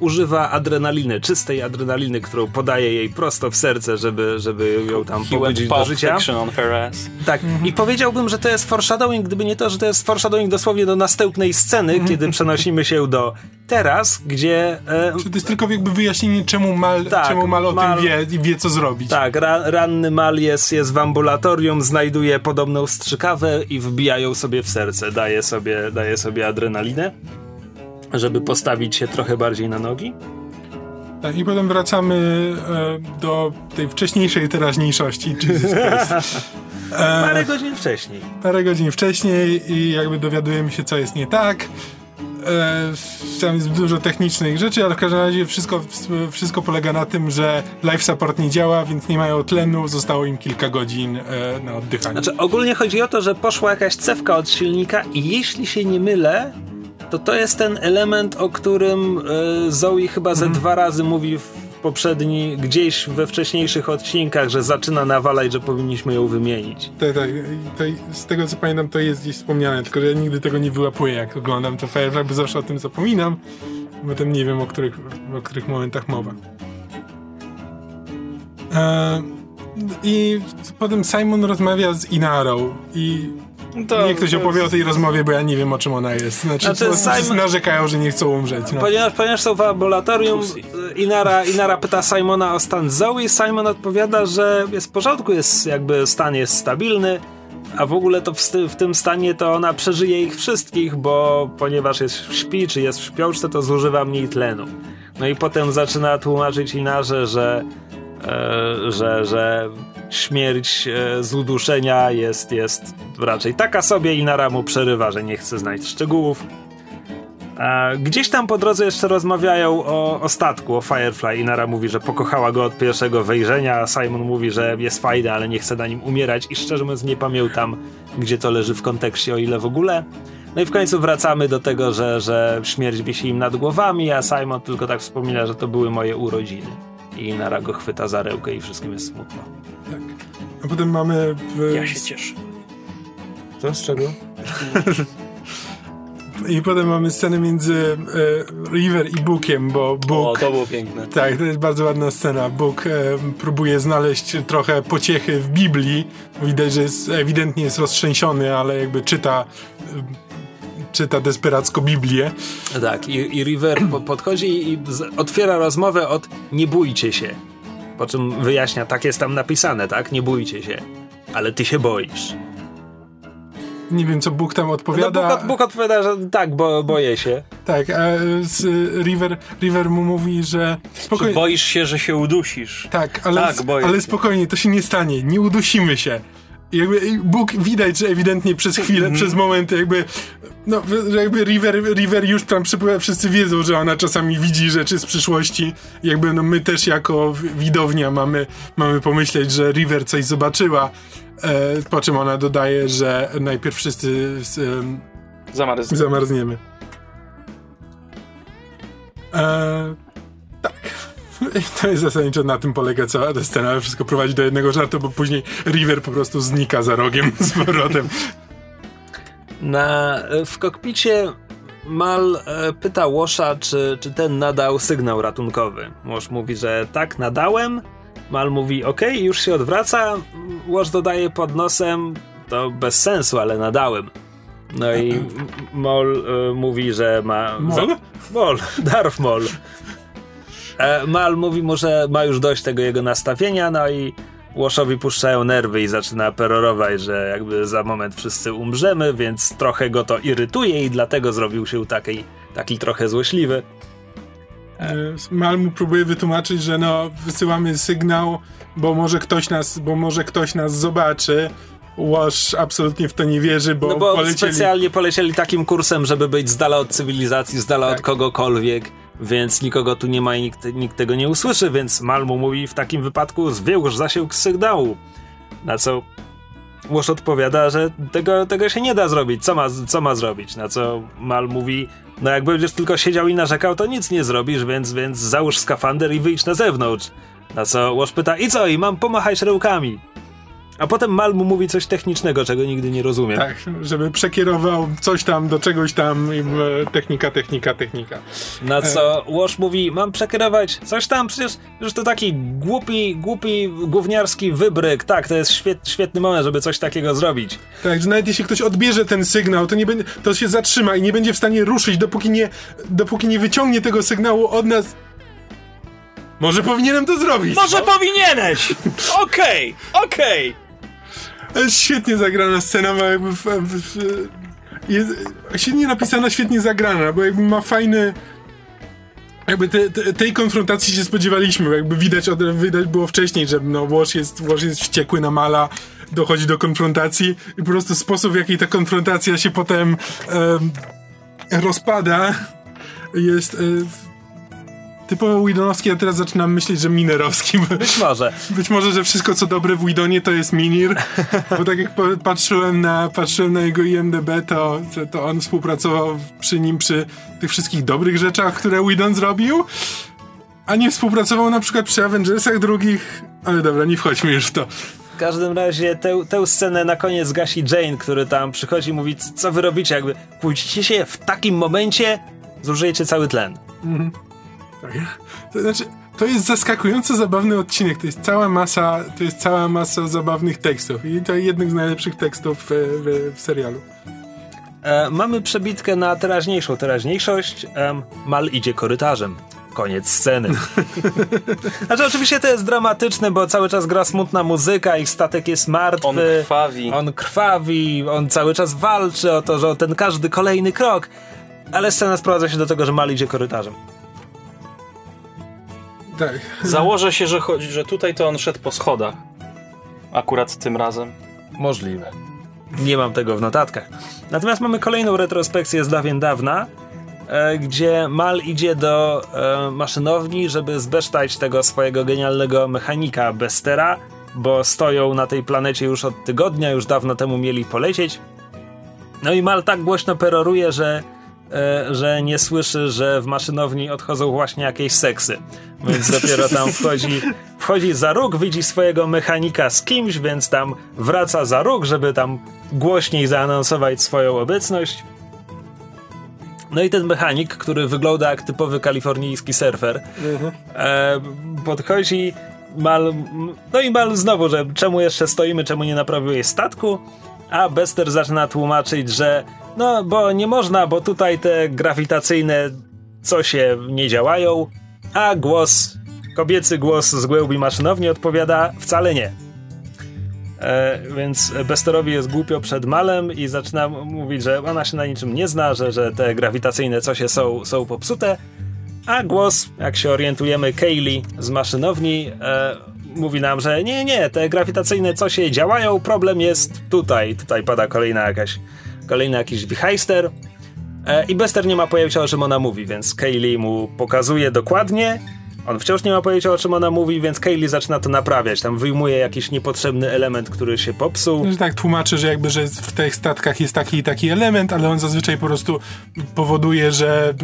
Speaker 2: używa adrenaliny, czystej adrenaliny, którą podaje jej prosto w serce, żeby, żeby ją tam
Speaker 3: He
Speaker 2: pobudzić do życia.
Speaker 3: On her ass.
Speaker 2: Tak, i powiedziałbym, że to jest foreshadowing, gdyby nie to, że to jest foreshadowing dosłownie do następnej sceny, kiedy przenosimy się do teraz, gdzie... E,
Speaker 4: Czy to jest tylko jakby wyjaśnienie, czemu Mal,
Speaker 2: Tak,
Speaker 4: czemu Mal o
Speaker 2: Mal-
Speaker 4: tym wie i wie, co zrobić.
Speaker 2: tak, ra, ranny Mal jest, jest w ambulatorium, znajduje podobną strzykawę i wbija ją sobie w serce. Daje sobie, daje sobie adrenalinę, żeby postawić się trochę bardziej na nogi.
Speaker 4: Tak, I potem wracamy e, do tej wcześniejszej teraźniejszości, Jesus Christ.
Speaker 2: Parę godzin wcześniej.
Speaker 4: Parę godzin wcześniej i jakby dowiadujemy się, co jest nie tak. Tam jest dużo technicznych rzeczy, ale w każdym razie wszystko, wszystko polega na tym, że life support nie działa, więc nie mają tlenu, zostało im kilka godzin e, na oddychanie.
Speaker 2: Znaczy, ogólnie chodzi o to, że poszła jakaś cewka od silnika i jeśli się nie mylę, to to jest ten element, o którym e, Zoe chyba ze dwa razy mówi w poprzedni, gdzieś we wcześniejszych odcinkach, że zaczyna nawalać, że powinniśmy ją wymienić.
Speaker 4: Tak, tak. z tego co pamiętam, to jest gdzieś wspomniane, tylko że ja nigdy tego nie wyłapuję, jak oglądam to Firefly, bo zawsze o tym zapominam. Potem nie wiem, o których, o których momentach mowa. E, I potem Simon rozmawia z Inarą i
Speaker 3: To,
Speaker 4: niech ktoś opowie o tej rozmowie, bo ja nie wiem, o czym ona jest. Znaczy,
Speaker 2: Znaczy,
Speaker 4: prostu
Speaker 2: Simon-
Speaker 4: narzekają, że nie chcą umrzeć. No.
Speaker 2: Ponieważ, ponieważ są w laboratorium,
Speaker 3: Pussy.
Speaker 2: Inara, Inara pyta Simona o stan Zoe, Simon odpowiada, że jest w porządku, jest jakby stan jest stabilny, a w ogóle to w, w tym stanie to ona przeżyje ich wszystkich, bo ponieważ jest w śpi, czy jest w śpiączce, to zużywa mniej tlenu. No i potem zaczyna tłumaczyć Inarze, że, że, że śmierć e, z uduszenia jest, jest raczej taka sobie. Inara mu przerywa, że nie chce znać szczegółów. A gdzieś tam po drodze jeszcze rozmawiają o, o statku, o Firefly. Inara mówi, że pokochała go od pierwszego wejrzenia, Simon mówi, że jest fajny, ale nie chce na nim umierać i szczerze mówiąc nie pamiętam, gdzie to leży w kontekście, o ile w ogóle. No i w końcu wracamy do tego, że, że śmierć wisi im nad głowami, a Simon tylko tak wspomina, że to były moje urodziny. I Inara go chwyta za rękę i wszystkim jest smutno.
Speaker 4: Tak. A potem mamy... W,
Speaker 3: Ja się cieszę.
Speaker 2: Co z czego?
Speaker 4: I potem mamy scenę między e, River i Bookiem, bo Book...
Speaker 3: O, to było piękne.
Speaker 4: Tak, to jest bardzo ładna scena. Bóg e, próbuje znaleźć trochę pociechy w Biblii. Widać, że jest, ewidentnie jest roztrzęsiony, ale jakby czyta, e, czyta desperacko Biblię.
Speaker 2: Tak, i, i River po, podchodzi i z, otwiera rozmowę od nie bójcie się. Po czym wyjaśnia, tak jest tam napisane, tak? Nie bójcie się. Ale ty się boisz.
Speaker 4: Nie wiem, co Bóg tam
Speaker 2: No,
Speaker 4: odpowiada.
Speaker 2: Bóg, Bóg odpowiada, że tak, bo boję się.
Speaker 4: Tak, a z, River, River mu mówi, że
Speaker 3: Czy
Speaker 4: spokojnie.
Speaker 3: boisz się, że się udusisz?
Speaker 4: Tak, ale,
Speaker 3: Tak, boję
Speaker 4: ale
Speaker 3: się.
Speaker 4: spokojnie, to się nie stanie, nie udusimy się. Jakby Bóg widać, że ewidentnie przez chwilę,
Speaker 3: Mhm.
Speaker 4: przez moment jakby no, jakby River, River już tam przypływa, wszyscy wiedzą, że ona czasami widzi rzeczy z przyszłości. Jakby no my też jako widownia mamy, mamy pomyśleć, że River coś zobaczyła. E, po czym ona dodaje, że najpierw wszyscy z, em,
Speaker 3: Zamarz.
Speaker 4: zamarzniemy. E, tak. I to jest zasadniczo na tym polega cała ta scena, ale wszystko prowadzi do jednego żartu, bo później River po prostu znika za rogiem z powrotem.
Speaker 2: Na, w kokpicie Mal e, pyta Łosza, czy, czy ten nadał sygnał ratunkowy. Łosz mówi, że tak, nadałem. Mal mówi, ok, już się odwraca. Łosz dodaje pod nosem, to bez sensu, ale nadałem. No i Mol e, mówi, że ma...
Speaker 4: Mol?
Speaker 2: Mol, Darf Mol. E, Mal mówi mu, że ma już dość tego jego nastawienia, no i Łoszowi puszczają nerwy i zaczyna perorować, że jakby za moment wszyscy umrzemy, więc trochę go to irytuje i dlatego zrobił się taki, taki trochę złośliwy.
Speaker 4: E, Mal mu próbuje wytłumaczyć, że no wysyłamy sygnał, bo może ktoś nas, bo może ktoś nas zobaczy. Łoż absolutnie w to nie wierzy, bo,
Speaker 2: No bo
Speaker 4: polecieli...
Speaker 2: specjalnie polecieli takim kursem, żeby być z dala od cywilizacji, z dala
Speaker 4: Tak.
Speaker 2: od kogokolwiek, więc nikogo tu nie ma i nikt, nikt tego nie usłyszy, więc Mal mu mówi w takim wypadku zwiększ zasięg sygnału. Na co Łoż odpowiada, że tego, tego się nie da zrobić. Co ma, co ma zrobić? Na co Mal mówi, no jak będziesz tylko siedział i narzekał, to nic nie zrobisz, więc, więc załóż skafander i wyjdź na zewnątrz. Na co Łoż pyta, i co? I mam pomachać rękami. A potem Mal mu mówi coś technicznego, czego nigdy nie rozumiem.
Speaker 4: Tak, żeby przekierował coś tam do czegoś tam i e, technika, technika, technika.
Speaker 2: Na co Łoż mówi, mam przekierować coś tam, przecież już to taki głupi, głupi, gówniarski wybryk. Tak, to jest świet, świetny moment, żeby coś takiego zrobić.
Speaker 4: Tak, że nawet jeśli ktoś odbierze ten sygnał, to, nie będzie, to się zatrzyma i nie będzie w stanie ruszyć, dopóki nie, dopóki nie wyciągnie tego sygnału od nas. Może powinienem to zrobić.
Speaker 3: Może powinieneś! Okej, okej!
Speaker 4: To jest świetnie zagrana scena, ma jakby w, w, jest świetnie napisana, świetnie zagrana, bo jakby ma fajny jakby te, te, tej konfrontacji się spodziewaliśmy, jakby widać, widać było wcześniej, że no Łoż jest, Łoż jest wściekły na Mala, dochodzi do konfrontacji i po prostu sposób, w jaki ta konfrontacja się potem em, rozpada jest e, typowo Widonowski, a teraz zaczynam myśleć, że Minerowski,
Speaker 2: Być może.
Speaker 4: być może, że wszystko co dobre w Widonie to jest Minir, bo tak jak patrzyłem na, patrzyłem na jego IMDB, to, to- on współpracował przy nim przy tych wszystkich dobrych rzeczach, które Widon zrobił, a nie współpracował na przykład przy Avengersach drugich, ale dobra, nie wchodźmy już w to.
Speaker 2: W każdym razie tę, tę scenę na koniec gasi Jane, który tam przychodzi i mówi, co wy robicie, jakby kłócicie się w takim momencie, zużyjecie cały tlen.
Speaker 4: Tak. To znaczy, to jest zaskakująco zabawny odcinek, to jest cała masa, to jest cała masa zabawnych tekstów i to jednych z najlepszych tekstów w, w, w serialu.
Speaker 2: E, mamy przebitkę na teraźniejszą teraźniejszość. Em, Mal idzie korytarzem. Koniec sceny. znaczy oczywiście to jest dramatyczne, bo cały czas gra smutna muzyka, ich statek jest martwy.
Speaker 3: On krwawi.
Speaker 2: On krwawi, on cały czas walczy o to, że o ten każdy kolejny krok. Ale scena sprowadza się do tego, że Mal idzie korytarzem.
Speaker 4: Tak.
Speaker 3: Założę się, że, chodzi, że tutaj to on szedł po schodach. Akurat tym razem.
Speaker 2: Możliwe. Nie mam tego w notatkach. Natomiast mamy kolejną retrospekcję z dawien dawna, e, gdzie Mal idzie do e, maszynowni, żeby zbesztać tego swojego genialnego mechanika Bestera, bo stoją na tej planecie już od tygodnia, już dawno temu mieli polecieć. No i Mal tak głośno peroruje, że, że nie słyszy, że w maszynowni odchodzą właśnie jakieś seksy. Więc dopiero tam wchodzi, wchodzi za róg, widzi swojego mechanika z kimś, więc tam wraca za róg, żeby tam głośniej zaanonsować swoją obecność. No i ten mechanik, który wygląda jak typowy kalifornijski surfer, e, podchodzi Mal, no i Mal znowu, że czemu jeszcze stoimy, czemu nie naprawiłeś statku? A Bester zaczyna tłumaczyć, że no bo nie można, bo tutaj te grawitacyjne cosie nie działają, a głos, kobiecy głos z głębi maszynowni odpowiada wcale nie. E, więc Besterowi jest głupio przed Malem i zaczyna mówić, że ona się na niczym nie zna, że, że te grawitacyjne cosie są, są popsute, a głos, jak się orientujemy, Kaylee z maszynowni e, mówi nam, że nie, nie, te grawitacyjne cosie działają, problem jest tutaj. Tutaj pada kolejna jakaś, kolejny jakiś wichajster. E, I Bester nie ma pojęcia o czym ona mówi, więc Kaylee mu pokazuje dokładnie. On wciąż nie ma pojęcia o czym ona mówi, więc Kaylee zaczyna to naprawiać. Tam wyjmuje jakiś niepotrzebny element, który się popsuł.
Speaker 4: Że tak tłumaczy, że jakby, że w tych statkach jest taki i taki element, ale on zazwyczaj po prostu powoduje, że,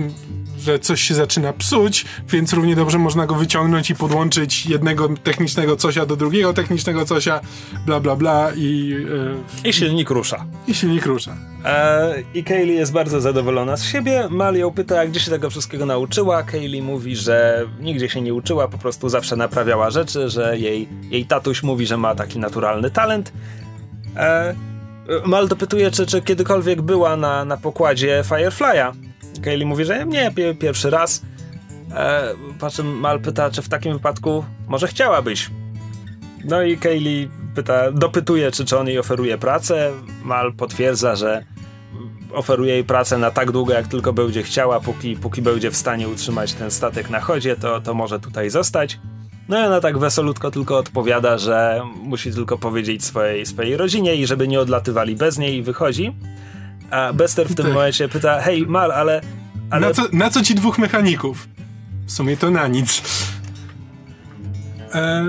Speaker 4: że coś się zaczyna psuć, więc równie dobrze można go wyciągnąć i podłączyć jednego technicznego cosia do drugiego technicznego cosia, bla bla bla i,
Speaker 2: I silnik rusza.
Speaker 4: i silnik rusza.
Speaker 2: E, I Kaylee jest bardzo zadowolona z siebie. Mal ją pyta, gdzie się tego wszystkiego nauczyła. Kaylee mówi, że nigdzie się nie uczyła, po prostu zawsze naprawiała rzeczy, że jej, jej tatuś mówi, że ma taki naturalny talent. E, Mal dopytuje, czy, czy kiedykolwiek była na, na pokładzie Firefly'a. Kaylee mówi, że nie, pie, pierwszy raz. E, po czym Mal pyta, czy w takim wypadku może chciałabyś. No i Kaylee pyta, dopytuje, czy, czy on jej oferuje pracę. Mal potwierdza, że oferuje jej pracę na tak długo, jak tylko będzie chciała, póki, póki będzie w stanie utrzymać ten statek na chodzie, to, to może tutaj zostać. No i ona tak wesolutko tylko odpowiada, że musi tylko powiedzieć swojej, swojej rodzinie i żeby nie odlatywali bez niej i wychodzi. A Bester w tym
Speaker 4: Tak.
Speaker 2: momencie pyta, hej Mal, ale... ale...
Speaker 4: Na, co, na co ci dwóch mechaników? W sumie to na nic. E,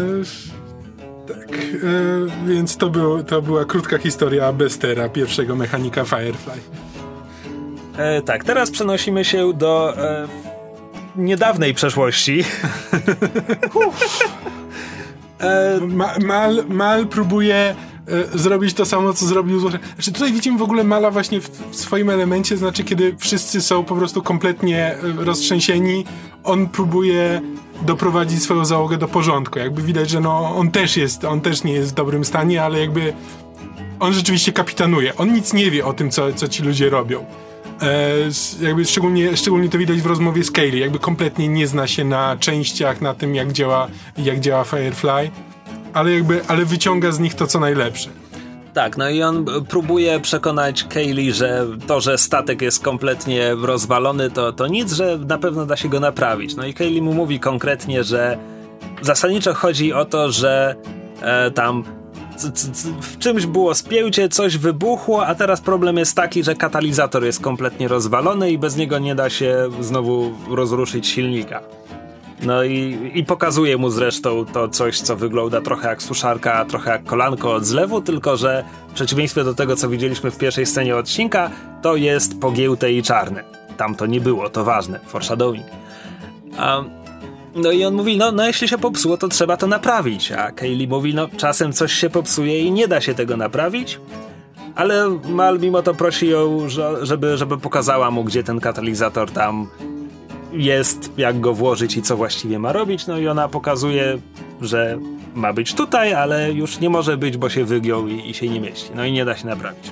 Speaker 4: tak, e, więc to, był, to była krótka historia Bestera, pierwszego mechanika Firefly.
Speaker 2: E, tak, teraz przenosimy się do niedawnej przeszłości.
Speaker 4: Ma, Mal, Mal próbuje e, zrobić to samo, co zrobił złoże. Znaczy tutaj widzimy w ogóle Mala właśnie w, w swoim elemencie, znaczy kiedy wszyscy są po prostu kompletnie e, roztrzęsieni, on próbuje doprowadzić swoją załogę do porządku. Jakby widać, że no, on też jest, on też nie jest w dobrym stanie, ale jakby on rzeczywiście kapitanuje. On nic nie wie o tym, co, co ci ludzie robią. E, jakby szczególnie, szczególnie to widać w rozmowie z Kaylee. Jakby kompletnie nie zna się na częściach, na tym, jak działa, jak działa Firefly, ale jakby, ale wyciąga z nich to, co najlepsze.
Speaker 2: Tak, no i on próbuje przekonać Kaylee, że to, że statek jest kompletnie rozwalony, to, to nic, że na pewno da się go naprawić. No i Kaylee mu mówi konkretnie, że zasadniczo chodzi o to, że e, tam w czymś było spięcie, coś wybuchło, a teraz problem jest taki, że katalizator jest kompletnie rozwalony i bez niego nie da się znowu rozruszyć silnika. No i, i pokazuje mu zresztą to coś, co wygląda trochę jak suszarka, trochę jak kolanko od zlewu, tylko że w przeciwieństwie do tego, co widzieliśmy w pierwszej scenie odcinka, to jest pogięte i czarne. Tam to nie było, to ważne, foreshadowing. Um, no i on mówi, no, no jeśli się popsuło, to trzeba to naprawić. A Kaylee mówi, no czasem coś się popsuje i nie da się tego naprawić. Ale Mal mimo to prosi ją, że- żeby, żeby pokazała mu, gdzie ten katalizator tam jest, jak go włożyć i co właściwie ma robić. No i ona pokazuje, że ma być tutaj, ale już nie może być, bo się wygiął i, i się nie mieści. No i nie da się naprawić.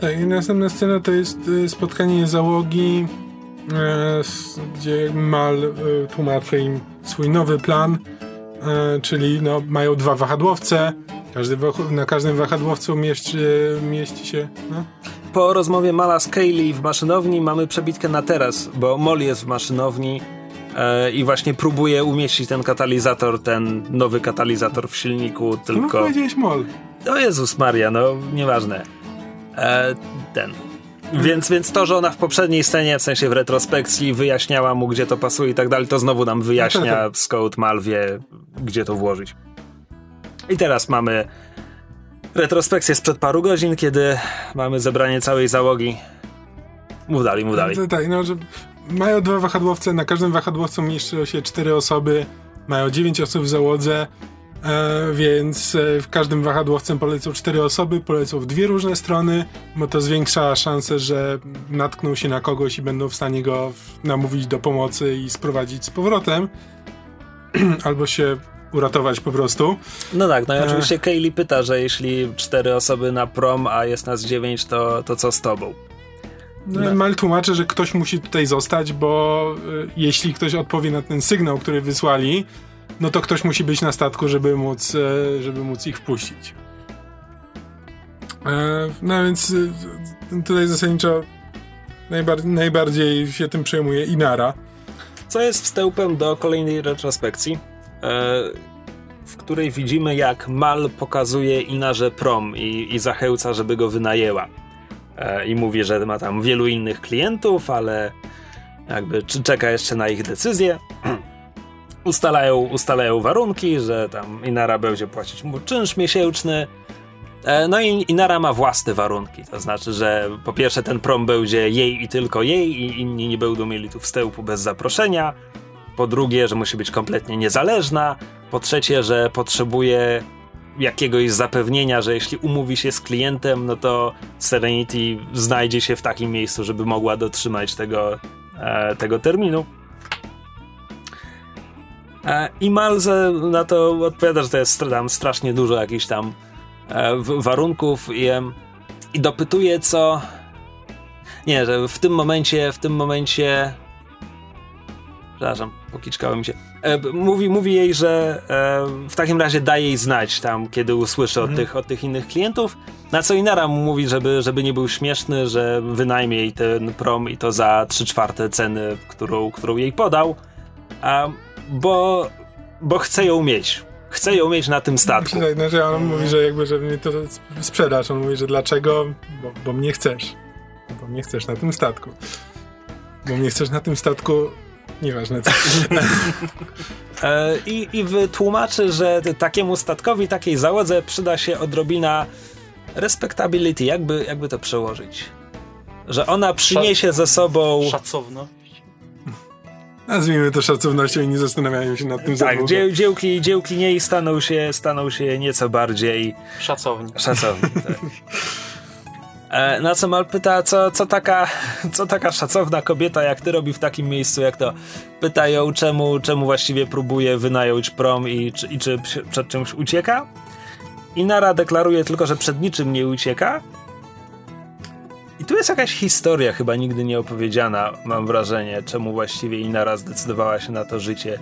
Speaker 4: Tak, i następna scena to jest e, spotkanie załogi, s- gdzie Mal e, tłumaczy im swój nowy plan, czyli no, mają dwa wahadłowce, każdy, na każdym wahadłowcu mieści, mieści się... No,
Speaker 2: Po rozmowie Mala z Kaylee w maszynowni mamy przebitkę na teraz, bo Molly jest w maszynowni e, i właśnie próbuje umieścić ten katalizator, ten nowy katalizator w silniku,
Speaker 4: no
Speaker 2: tylko...
Speaker 4: powiedziałeś Mol.
Speaker 2: O Jezus Maria, no nieważne. E, ten. Więc, więc to, że ona w poprzedniej scenie, w sensie w retrospekcji, wyjaśniała mu, gdzie to pasuje i tak dalej, to znowu nam wyjaśnia Scout Malwie, gdzie to włożyć. I teraz mamy retrospekcję sprzed paru godzin, kiedy mamy zebranie całej załogi. Mów dalej, mów dalej.
Speaker 4: To, tak, no, że mają dwa wahadłowce, na każdym wahadłowcu mieszczą się cztery osoby mają 9 osób w załodze, e, więc e, w każdym wahadłowcem polecą 4 osoby, polecą w dwie różne strony, bo to zwiększa szansę, że natkną się na kogoś i będą w stanie go namówić do pomocy i sprowadzić z powrotem, albo się uratować po prostu.
Speaker 2: No tak, no i
Speaker 4: E.
Speaker 2: oczywiście Kaylee pyta, że jeśli cztery osoby na prom, a jest nas dziewięć, to, to co z tobą?
Speaker 4: No. Mal tłumaczy, że ktoś musi tutaj zostać, bo y, jeśli ktoś odpowie na ten sygnał, który wysłali, no to ktoś musi być na statku, żeby móc, e, żeby móc ich wpuścić. E, no więc y, y, tutaj zasadniczo najbar najbardziej się tym przejmuje Inara.
Speaker 2: Co jest wstępem do kolejnej retrospekcji, e, w której widzimy jak Mal pokazuje Inarze prom i, i zachęca, żeby go wynajęła. E, I mówi, że ma tam wielu innych klientów, ale jakby czeka jeszcze na ich decyzję. ustalają, ustalają warunki, że tam Inara będzie płacić mu czynsz miesięczny. E, No i Inara ma własne warunki, to znaczy, że po pierwsze ten prom będzie jej i tylko jej i inni nie będą mieli tu wstępu bez zaproszenia. Po drugie, że musi być kompletnie niezależna. Po trzecie, że potrzebuje jakiegoś zapewnienia, że jeśli umówi się z klientem, no to Serenity znajdzie się w takim miejscu, żeby mogła dotrzymać tego, e, tego terminu. E, I Malze na to odpowiada, że to jest tam strasznie dużo jakichś tam e, warunków i, i dopytuje, co. Nie, że w tym momencie, w tym momencie. Przepraszam, pokiczkałem się. E, mówi, mówi jej, że e, w takim razie daje jej znać tam, kiedy usłyszy od, tych, od tych innych klientów. Na co Inara mu mówi, żeby, żeby nie był śmieszny, że wynajmie jej ten prom i to za 3 czwarte ceny, którą, którą jej podał. A, bo, bo chce ją mieć. Chce ją mieć na tym statku.
Speaker 4: Znaczy, znaczy on mówi, że jakby, że mnie to sprzedasz. On mówi, że dlaczego? Bo, bo mnie chcesz. Bo mnie chcesz na tym statku. Bo mnie chcesz na tym statku. Nieważne co.
Speaker 2: E, I, I wytłumaczy, że takiemu statkowi, takiej załodze przyda się odrobina respectability. Jakby, jakby to przełożyć? Że ona przyniesie ze sobą.
Speaker 3: Szacowno.
Speaker 4: Nazwijmy to szacownością i nie zastanawiają się nad tym
Speaker 2: Tak, dzieł, dziełki, dziełki niej staną się, staną się nieco bardziej
Speaker 3: Szacownie.
Speaker 2: szacowne. Tak. E, Na co Mal pyta, co, co, taka, co taka szacowna kobieta jak ty robi w takim miejscu, jak to? Pyta ją, czemu, czemu właściwie próbuje wynająć prom i, czy- i czy przed czymś ucieka. Inara deklaruje tylko, że przed niczym nie ucieka. I tu jest jakaś historia, chyba nigdy nie opowiedziana, mam wrażenie, czemu właściwie Inara zdecydowała się na to życie.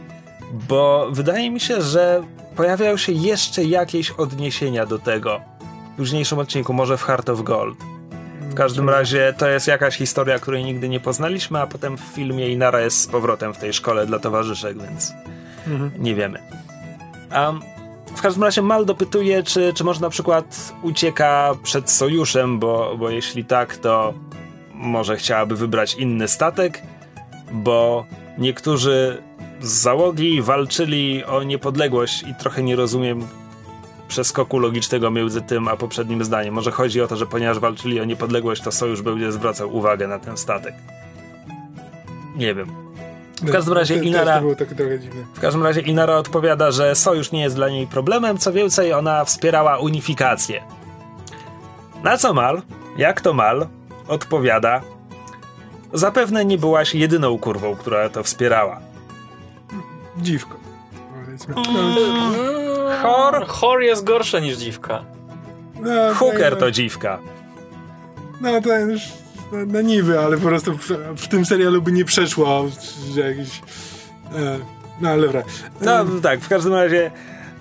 Speaker 2: Bo wydaje mi się, że pojawiają się jeszcze jakieś odniesienia do tego w późniejszym odcinku, może w Heart of Gold. W każdym razie to jest jakaś historia, której nigdy nie poznaliśmy, a potem w filmie Inara jest z powrotem w tej szkole dla towarzyszek, więc nie wiemy. Um, w każdym razie Mal dopytuje, czy, czy może na przykład ucieka przed sojuszem, bo, bo jeśli tak, to może chciałaby wybrać inny statek, bo niektórzy z załogi walczyli o niepodległość i trochę nie rozumiem przeskoku logicznego między tym a poprzednim zdaniem. Może chodzi o to, że ponieważ walczyli o niepodległość, to sojusz będzie zwracał uwagę na ten statek. Nie wiem. W każdym razie Inara-. W każdym razie Inara odpowiada, że sojusz nie jest dla niej problemem, co więcej, ona wspierała unifikację. Na co Mal, jak to Mal, odpowiada: Zapewne nie byłaś jedyną kurwą, która to wspierała.
Speaker 4: Dziwko. Powiedzmy.
Speaker 2: Hor,
Speaker 3: Chor jest gorsze niż dziwka.
Speaker 4: No,
Speaker 2: Hooker
Speaker 4: no,
Speaker 2: to dziwka.
Speaker 4: No to już no, no niby, ale po prostu w, w tym serialu by nie przeszło, że jakiś... E, no ale dobra.
Speaker 2: No
Speaker 4: E,
Speaker 2: tak, w każdym razie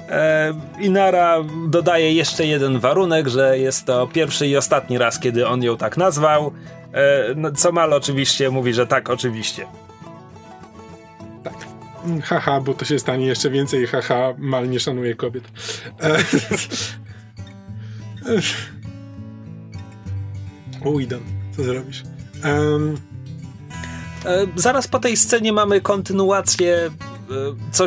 Speaker 2: e, Inara dodaje jeszcze jeden warunek, że jest to pierwszy i ostatni raz, kiedy on ją tak nazwał. E, no, co Mal oczywiście mówi, że tak, oczywiście.
Speaker 4: Haha, bo to się stanie jeszcze więcej, haha, mal nie szanuje kobiet. E, Uidan, co zrobisz? Em,
Speaker 2: E, zaraz po tej scenie mamy kontynuację. E, co,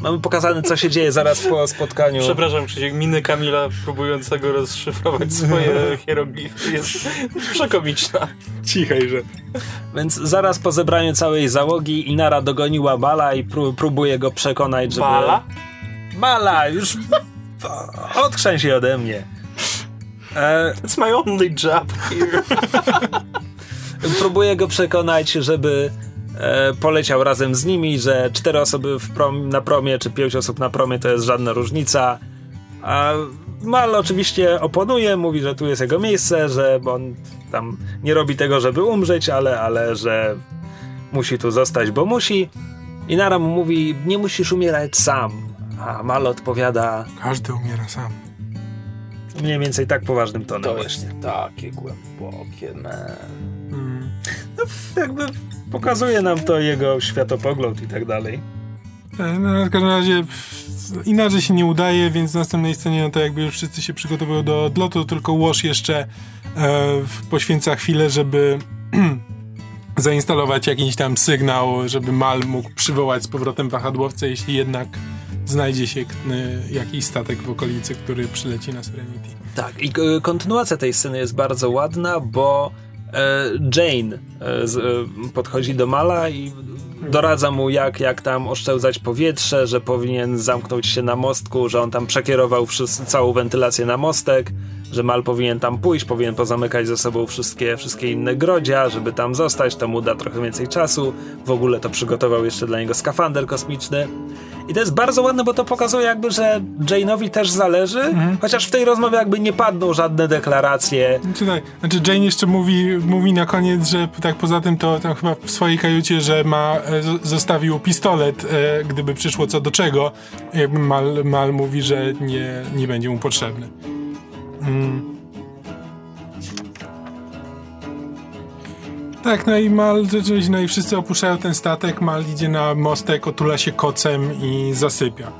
Speaker 2: Mamy pokazane, co się dzieje zaraz po spotkaniu.
Speaker 3: Przepraszam, Krzysiek, miny Kamila próbującego rozszyfrować swoje hieroglify jest przekomiczna.
Speaker 4: Cichejże.
Speaker 2: Więc zaraz po zebraniu całej załogi Inara dogoniła Bala i pró próbuje go przekonać, żeby...
Speaker 3: Bala?
Speaker 2: Bala, już... Odchrzeń się ode mnie. E,
Speaker 3: It's my only job here.
Speaker 2: próbuje go przekonać, żeby e, poleciał razem z nimi, że cztery osoby w prom, na promie, czy pięć osób na promie to jest żadna różnica. A Mal oczywiście oponuje, mówi, że tu jest jego miejsce, że on tam nie robi tego, żeby umrzeć, ale, ale że musi tu zostać, bo musi. I Nara mu mówi, nie musisz umierać sam. A Mal odpowiada
Speaker 4: Każdy umiera sam.
Speaker 2: mniej więcej tak poważnym tonem
Speaker 3: To
Speaker 2: właśnie.
Speaker 3: jest takie głębokie, man.
Speaker 2: Jakby pokazuje nam to jego światopogląd i tak dalej.
Speaker 4: E, No, w każdym razie inaczej się nie udaje, więc w następnej scenie no to jakby już wszyscy się przygotowują do odlotu, tylko Łosz jeszcze e, w- poświęca chwilę, żeby zainstalować jakiś tam sygnał, żeby Mal mógł przywołać z powrotem wahadłowce, jeśli jednak znajdzie się y, jakiś statek w okolicy, który przyleci na Serenity.
Speaker 2: Tak, i e, kontynuacja tej sceny jest bardzo ładna, bo e, Jane e, e, podchodzi do Mala i doradza mu, jak, jak tam oszczędzać powietrze, że powinien zamknąć się na mostku, że on tam przekierował całą wentylację na mostek, że Mal powinien tam pójść, powinien pozamykać ze sobą wszystkie, wszystkie inne grodzia, żeby tam zostać, to mu da trochę więcej czasu. W ogóle to przygotował jeszcze dla niego skafander kosmiczny. I to jest bardzo ładne, bo to pokazuje jakby, że Jane'owi też zależy, chociaż w tej rozmowie jakby nie padną żadne deklaracje.
Speaker 4: Znaczy, tak, znaczy Jane jeszcze mówi, mówi na koniec, że tak poza tym to tam chyba w swojej kajucie, że ma, e, zostawił pistolet, e, gdyby przyszło co do czego. Mal, Mal mówi, że nie, nie będzie mu potrzebny. Mm. Tak, no i Mal, no i wszyscy opuszczają ten statek, Mal idzie na mostek, otula się kocem i zasypia.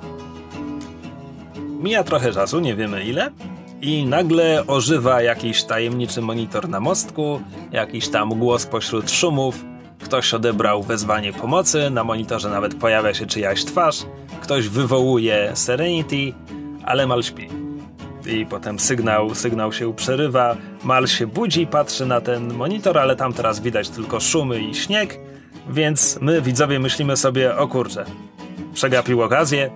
Speaker 2: Mija trochę czasu, nie wiemy ile. I nagle ożywa jakiś tajemniczy monitor na mostku, jakiś tam głos pośród szumów. Ktoś odebrał wezwanie pomocy, na monitorze nawet pojawia się czyjaś twarz. Ktoś wywołuje Serenity, ale Mal śpi. I potem sygnał, sygnał się przerywa. Mal się budzi, patrzy na ten monitor, ale tam teraz widać tylko szumy i śnieg. Więc my, widzowie, myślimy sobie, o kurczę, przegapił okazję,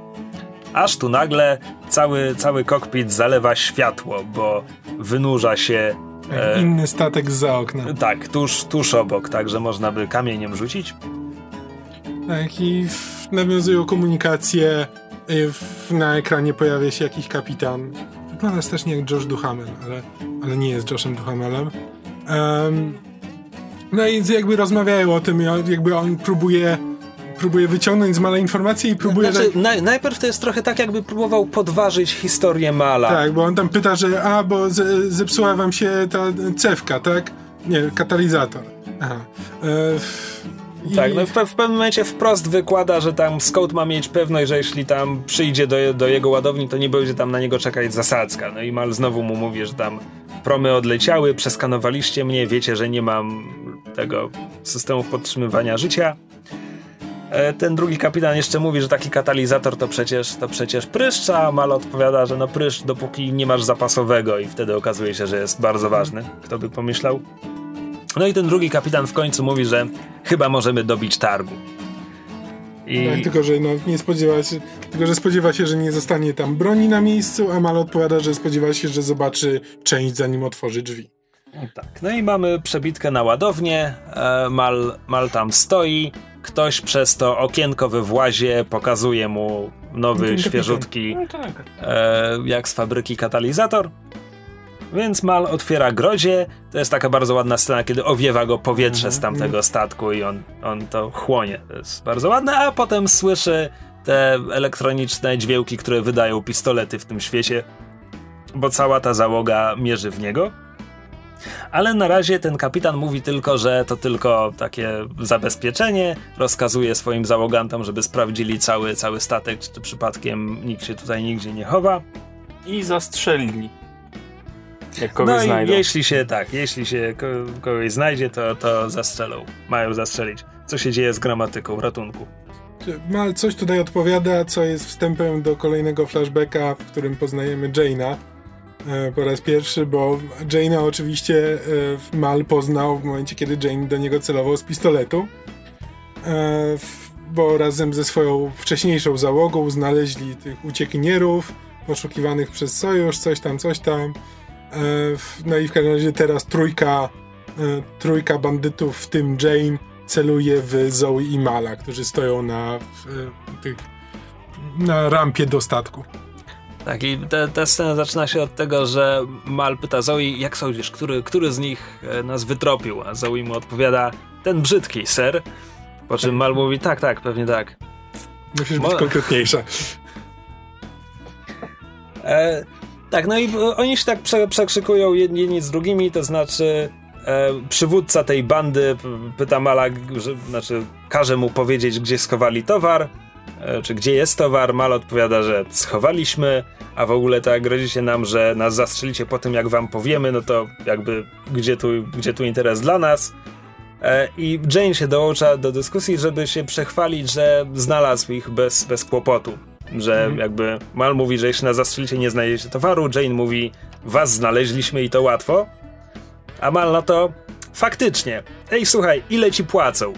Speaker 2: aż tu nagle cały, cały kokpit zalewa światło, bo wynurza się e,
Speaker 4: Inny statek za okna.
Speaker 2: tak, tuż, tuż obok, także można by kamieniem rzucić.
Speaker 4: Tak, i w, nawiązują komunikację. y, W, na ekranie pojawia się jakiś kapitan. Wygląda strasznie jak Josh Duhamel, ale, ale nie jest Joshem Duhamelem. Em, no i jakby rozmawiają o tym, jakby on próbuje, próbuje wyciągnąć z Mala informacje i próbuje...
Speaker 2: Znaczy,
Speaker 4: tak,
Speaker 2: naj, najpierw to jest trochę tak, jakby próbował podważyć historię Mala.
Speaker 4: tak, bo on tam pyta, że a, bo ze, zepsuła wam się ta cewka, tak? Nie, katalizator. Aha. E,
Speaker 2: Tak, no w, w pewnym momencie wprost wykłada, że tam Scout ma mieć pewność, że jeśli tam przyjdzie do, do jego ładowni, to nie będzie tam na niego czekać zasadzka. No i Mal znowu mu mówi, że tam promy odleciały, przeskanowaliście mnie, wiecie, że nie mam tego systemu podtrzymywania życia. E, Ten drugi kapitan jeszcze mówi, że taki katalizator to przecież, to przecież pryszcza, a Mal odpowiada, że no pryszcz dopóki nie masz zapasowego i wtedy okazuje się, że jest bardzo ważny. Kto by pomyślał? No i ten drugi kapitan w końcu mówi, że chyba możemy dobić targu. I
Speaker 4: Tak, tylko że no, nie spodziewa się, tylko że spodziewa się, że nie zostanie tam broni na miejscu, a Mal odpowiada, że spodziewa się, że zobaczy część zanim otworzy drzwi.
Speaker 2: tak. No i mamy przebitkę na ładownię. E, Mal, Mal tam stoi. Ktoś przez to okienko we włazie pokazuje mu nowy, świeżutki,
Speaker 3: No tak.
Speaker 2: e, jak z fabryki katalizator. Więc Mal otwiera grodzie. To jest taka bardzo ładna scena, kiedy owiewa go powietrze z tamtego statku i on, on to chłonie. To jest bardzo ładne, a potem słyszy te elektroniczne dźwięki, które wydają pistolety w tym świecie, bo cała ta załoga mierzy w niego. Ale na razie ten kapitan mówi tylko, że to tylko takie zabezpieczenie. Rozkazuje swoim załogantom, żeby sprawdzili cały, cały statek, czy przypadkiem nikt się tutaj nigdzie nie chowa.
Speaker 3: I zastrzelili. Jak kogoś
Speaker 2: no
Speaker 3: znajdą.
Speaker 2: i jeśli się tak, jeśli się ko kogoś znajdzie, to, to zastrzelą. Mają zastrzelić. Co się dzieje z gramatyką ratunku?
Speaker 4: Mal coś tutaj odpowiada, co jest wstępem do kolejnego flashbacka, w którym poznajemy Jane'a e, po raz pierwszy, bo Jane'a oczywiście e, Mal poznał w momencie, kiedy Jane do niego celował z pistoletu. E, bo razem ze swoją wcześniejszą załogą znaleźli tych uciekinierów poszukiwanych przez Sojusz, coś tam, coś tam. E, no i w każdym razie teraz trójka, e, trójka bandytów, w tym Jane, celuje w Zoe i Mala, którzy stoją na e, tych, na rampie do statku.
Speaker 2: Tak, i te, ta scena zaczyna się od tego, że Mal pyta Zoe, jak sądzisz, który, który z nich nas wytropił? A Zoe mu odpowiada, ten brzydki, ser. Po czym Mal mówi, tak, tak, pewnie tak.
Speaker 4: Musisz być
Speaker 2: Mo-
Speaker 4: konkretniejsza.
Speaker 2: E, tak, no i oni się tak prze, przekrzykują jedni, z drugimi, to znaczy e, przywódca tej bandy pyta Mala, że, znaczy każe mu powiedzieć, gdzie schowali towar, e, czy gdzie jest towar. Mal odpowiada, że schowaliśmy, a w ogóle tak grozicie nam, że nas zastrzelicie po tym, jak wam powiemy, no to jakby gdzie tu, gdzie tu interes dla nas. E, I Jane się dołącza do dyskusji, żeby się przechwalić, że znalazł ich bez, bez kłopotu. Że jakby Mal mówi, że jeśli nas zastrzelicie, nie znajdziecie towaru. Jane mówi, was znaleźliśmy i to łatwo. A Mal na to, faktycznie. Ej, słuchaj, ile ci płacą?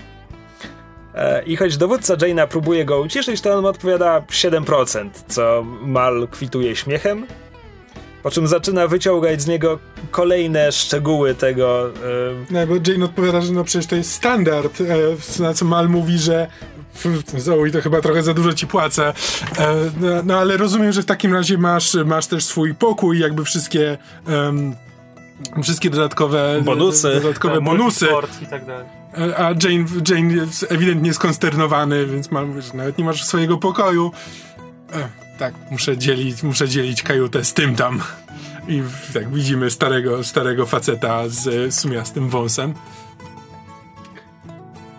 Speaker 2: E, I choć dowódca Jane'a próbuje go ucieszyć, to on mu odpowiada 7%, co Mal kwituje śmiechem. Po czym zaczyna wyciągać z niego kolejne szczegóły tego, e,
Speaker 4: No, bo Jane odpowiada, że no przecież to jest standard, e, na co Mal mówi, że Zoe to chyba trochę za dużo ci płacę. E, no, no ale rozumiem, że w takim razie masz, masz też swój pokój, jakby wszystkie em, wszystkie dodatkowe
Speaker 2: Bonusy.
Speaker 4: dodatkowe bonusy.
Speaker 3: Multisport i tak dalej.
Speaker 4: E, A Jane, Jane jest ewidentnie skonsternowany, więc Mal mówi, że nawet nie masz swojego pokoju. Tak, muszę dzielić, muszę dzielić kajutę z tym tam. I tak widzimy starego, starego faceta z e, sumiastym wąsem.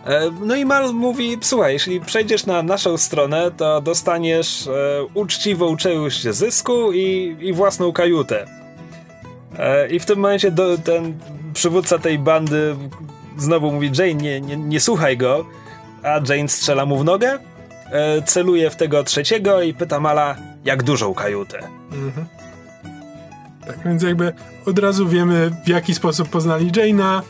Speaker 2: E, No i Mal mówi, słuchaj, jeśli przejdziesz na naszą stronę, to dostaniesz e, uczciwą część zysku i, i własną kajutę. E, I w tym momencie do, ten przywódca tej bandy znowu mówi, Jane, nie, nie, nie słuchaj go, a Jane strzela mu w nogę, e, celuje w tego trzeciego i pyta Mala, jak dużą kajutę.
Speaker 4: Tak, więc jakby od razu wiemy, w jaki sposób poznali Jane'a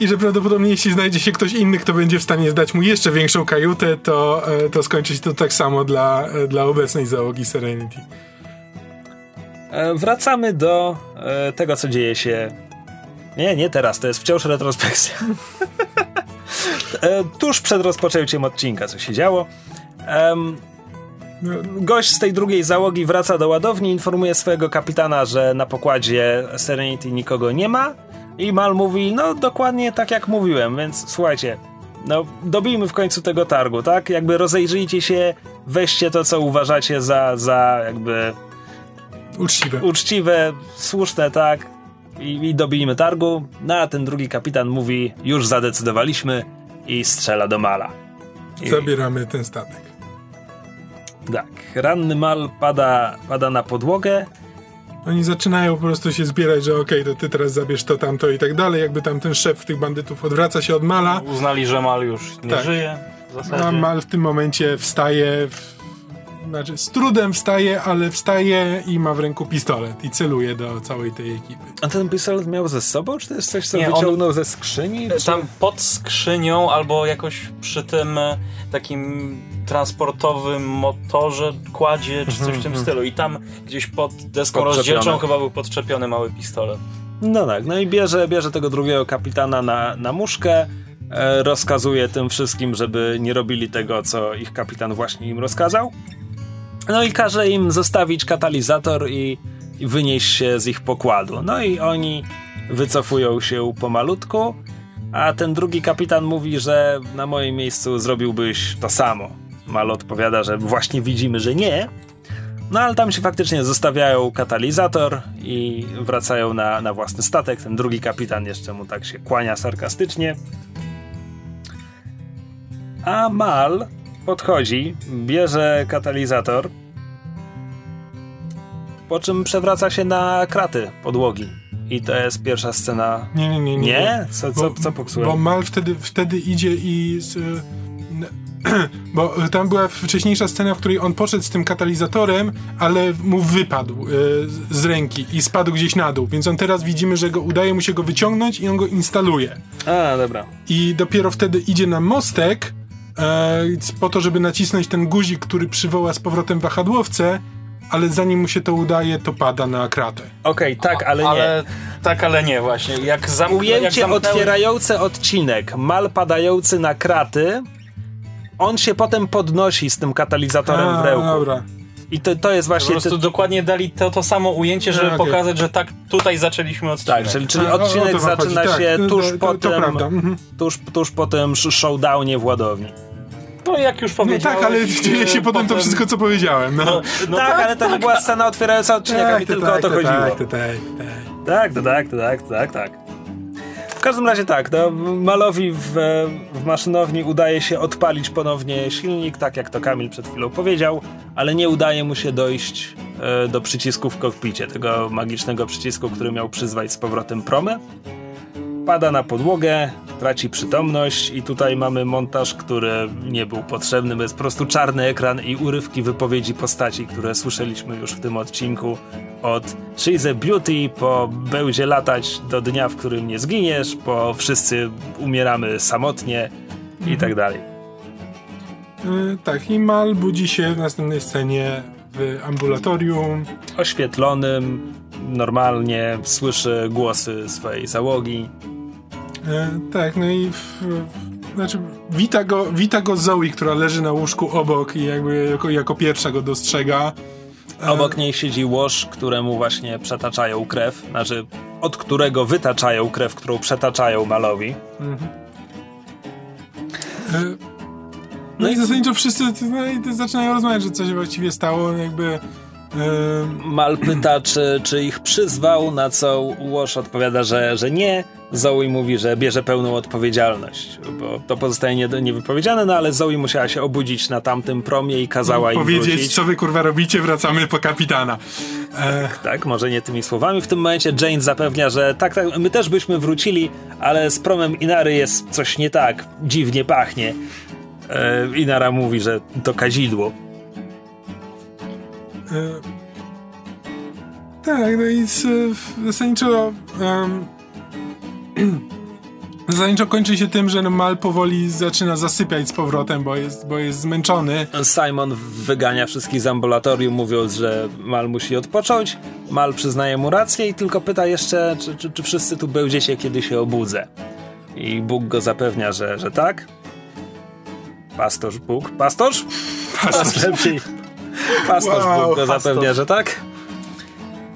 Speaker 4: i że prawdopodobnie jeśli znajdzie się ktoś inny, kto będzie w stanie zdać mu jeszcze większą kajutę, to, e, to skończy się to tak samo dla, e, dla obecnej załogi Serenity.
Speaker 2: E, Wracamy do e, tego, co dzieje się. Nie, nie teraz, to jest wciąż retrospekcja. E, Tuż przed rozpoczęciem odcinka, co się działo.
Speaker 4: No,
Speaker 2: Gość z tej drugiej załogi wraca do ładowni, informuje swojego kapitana, że na pokładzie Serenity nikogo nie ma. I Mal mówi, no dokładnie tak jak mówiłem, więc słuchajcie, no dobijmy w końcu tego targu, tak? Jakby rozejrzyjcie się, weźcie to, co uważacie za, za jakby
Speaker 4: uczciwe.
Speaker 2: uczciwe, słuszne, tak? I, I dobijmy targu. No a ten drugi kapitan mówi, już zadecydowaliśmy i strzela do Mala. I,
Speaker 4: Zabieramy ten statek.
Speaker 2: tak, ranny Mal pada, pada na podłogę.
Speaker 4: Oni zaczynają po prostu się zbierać, że okej, to ty teraz zabierz to, tamto i tak dalej. Jakby tam ten szef tych bandytów odwraca się od Mala,
Speaker 3: Uznali, że Mal już nie
Speaker 4: Tak.
Speaker 3: żyje w zasadzie.
Speaker 4: a Mal w tym momencie wstaje, w, znaczy z trudem wstaje, ale wstaje i ma w ręku pistolet i celuje do całej tej ekipy.
Speaker 2: A ten pistolet miał ze sobą, czy to jest coś, co
Speaker 3: Nie, on-
Speaker 2: wyciągnął ze skrzyni? Czy...
Speaker 3: Tam pod skrzynią albo jakoś przy tym e, takim transportowym motorze kładzie, czy coś w tym stylu. I tam gdzieś pod deską rozdzielczą chyba był podczepiony mały pistolet.
Speaker 2: No tak, no i bierze, bierze tego drugiego kapitana na, na muszkę, e, rozkazuje tym wszystkim, żeby nie robili tego, co ich kapitan właśnie im rozkazał. No i każe im zostawić katalizator i, wynieść się z ich pokładu. No i oni wycofują się pomalutku, a ten drugi kapitan mówi, że na moim miejscu zrobiłbyś to samo. Mal odpowiada, że właśnie widzimy, że nie, no ale tam się faktycznie zostawiają katalizator i wracają na, na własny statek. Ten drugi kapitan jeszcze mu tak się kłania sarkastycznie. A Mal podchodzi, bierze katalizator, po czym przewraca się na kraty podłogi. I to jest pierwsza scena.
Speaker 4: Nie, nie, nie.
Speaker 2: Nie? Co, co,
Speaker 4: Bo-
Speaker 2: co popsułem?
Speaker 4: Bo Mal wtedy, wtedy idzie i z, Bo tam była wcześniejsza scena, w której on poszedł z tym katalizatorem, ale mu wypadł y, z ręki i spadł gdzieś na dół. Więc on teraz widzimy, że go udaje mu się go wyciągnąć i on go instaluje.
Speaker 2: A, dobra.
Speaker 4: I dopiero wtedy idzie na mostek e, po to, żeby nacisnąć ten guzik, który przywoła z powrotem wahadłowce, ale zanim mu się to udaje, to pada na kratę.
Speaker 2: Okej, tak, ale,
Speaker 3: ale
Speaker 2: nie.
Speaker 3: Tak, ale nie właśnie. Jak zamknę, jak
Speaker 2: Ujęcie
Speaker 3: zamknęły...
Speaker 2: otwierające odcinek, mal padający na kraty, on się potem podnosi z tym katalizatorem
Speaker 4: A,
Speaker 2: w rełku.
Speaker 4: Dobra.
Speaker 2: I to, to jest
Speaker 3: Po
Speaker 2: właśnie...
Speaker 3: prostu
Speaker 2: Te,
Speaker 3: dokładnie dali to, to samo ujęcie, żeby
Speaker 4: A, okej.
Speaker 3: pokazać, że tak tutaj zaczęliśmy odcinek.
Speaker 2: tak, czyli, czyli
Speaker 4: A, o- o
Speaker 2: odcinek zaczyna
Speaker 4: chodzi,
Speaker 2: się
Speaker 4: tak.
Speaker 2: tuż
Speaker 4: To-
Speaker 2: po
Speaker 4: to,
Speaker 2: tym...
Speaker 4: Mhm.
Speaker 2: Tuż, tuż po tym sh- showdownie w ładowni.
Speaker 3: No jak już
Speaker 4: No
Speaker 3: powiedziałem.
Speaker 4: tak, ale dzieje się potem to wszystko, co powiedziałem. No.
Speaker 3: No, no
Speaker 2: tak, ale to nie była scena otwierająca odcinek, a mi tylko o to chodziło.
Speaker 4: Tak, to tak, tak.
Speaker 2: Tak, to tak, to tak, to tak, tak. Każdym razie tak, no, Malowi w, w maszynowni udaje się odpalić ponownie silnik, tak jak to Kamil przed chwilą powiedział, ale nie udaje mu się dojść e, do przycisku w kokpicie, tego magicznego przycisku, który miał przyzwać z powrotem promę. Pada na podłogę, traci przytomność i tutaj mamy montaż, który nie był potrzebny, bo jest po prostu czarny ekran i urywki wypowiedzi postaci, które słyszeliśmy już w tym odcinku od She's a Beauty po będzie latać do dnia, w którym nie zginiesz, po wszyscy umieramy samotnie i tak dalej.
Speaker 4: Y, tak, i Mal budzi się w następnej scenie w ambulatorium.
Speaker 2: Oświetlonym, normalnie słyszy głosy swojej załogi.
Speaker 4: Y, tak, no i w, w, znaczy wita go, wita go Zoe, która leży na łóżku obok i jakby jako, jako pierwsza go dostrzega. E,
Speaker 2: Obok niej siedzi łoż, któremu właśnie przetaczają krew, znaczy od którego wytaczają krew, którą przetaczają Malowi.
Speaker 4: Y, No i zasadniczo wszyscy no, i zaczynają rozmawiać, że coś właściwie stało, jakby...
Speaker 2: Mal pyta, czy, czy ich przyzwał, na co Łoż odpowiada, że, że nie. Zoe mówi, że bierze pełną odpowiedzialność, bo to pozostaje nie, niewypowiedziane, no ale Zoe musiała się obudzić na tamtym promie i kazała im
Speaker 4: powiedzieć,
Speaker 2: wrócić.
Speaker 4: co wy kurwa robicie, wracamy po kapitana. E,
Speaker 2: Tak, może nie tymi słowami. W tym momencie Jane zapewnia, że tak, tak, my też byśmy wrócili, ale z promem Inary jest coś nie tak, dziwnie pachnie. E, Inara mówi, że to kazidło.
Speaker 4: E, tak, no i z, zasadniczo um, zasadniczo kończy się tym, że no Mal powoli zaczyna zasypiać z powrotem, bo jest, bo jest zmęczony.
Speaker 2: Simon wygania wszystkich z ambulatorium, mówiąc, że Mal musi odpocząć. Mal przyznaje mu rację i tylko pyta jeszcze, czy, czy, czy wszyscy tu będziecie, kiedy się obudzę. I Bóg go zapewnia, że, że tak. Pastorz Bóg. Pastorz? Pastorz. Lepiej. Pastorz
Speaker 4: Wow,
Speaker 2: Bóg go zapewnia, że tak.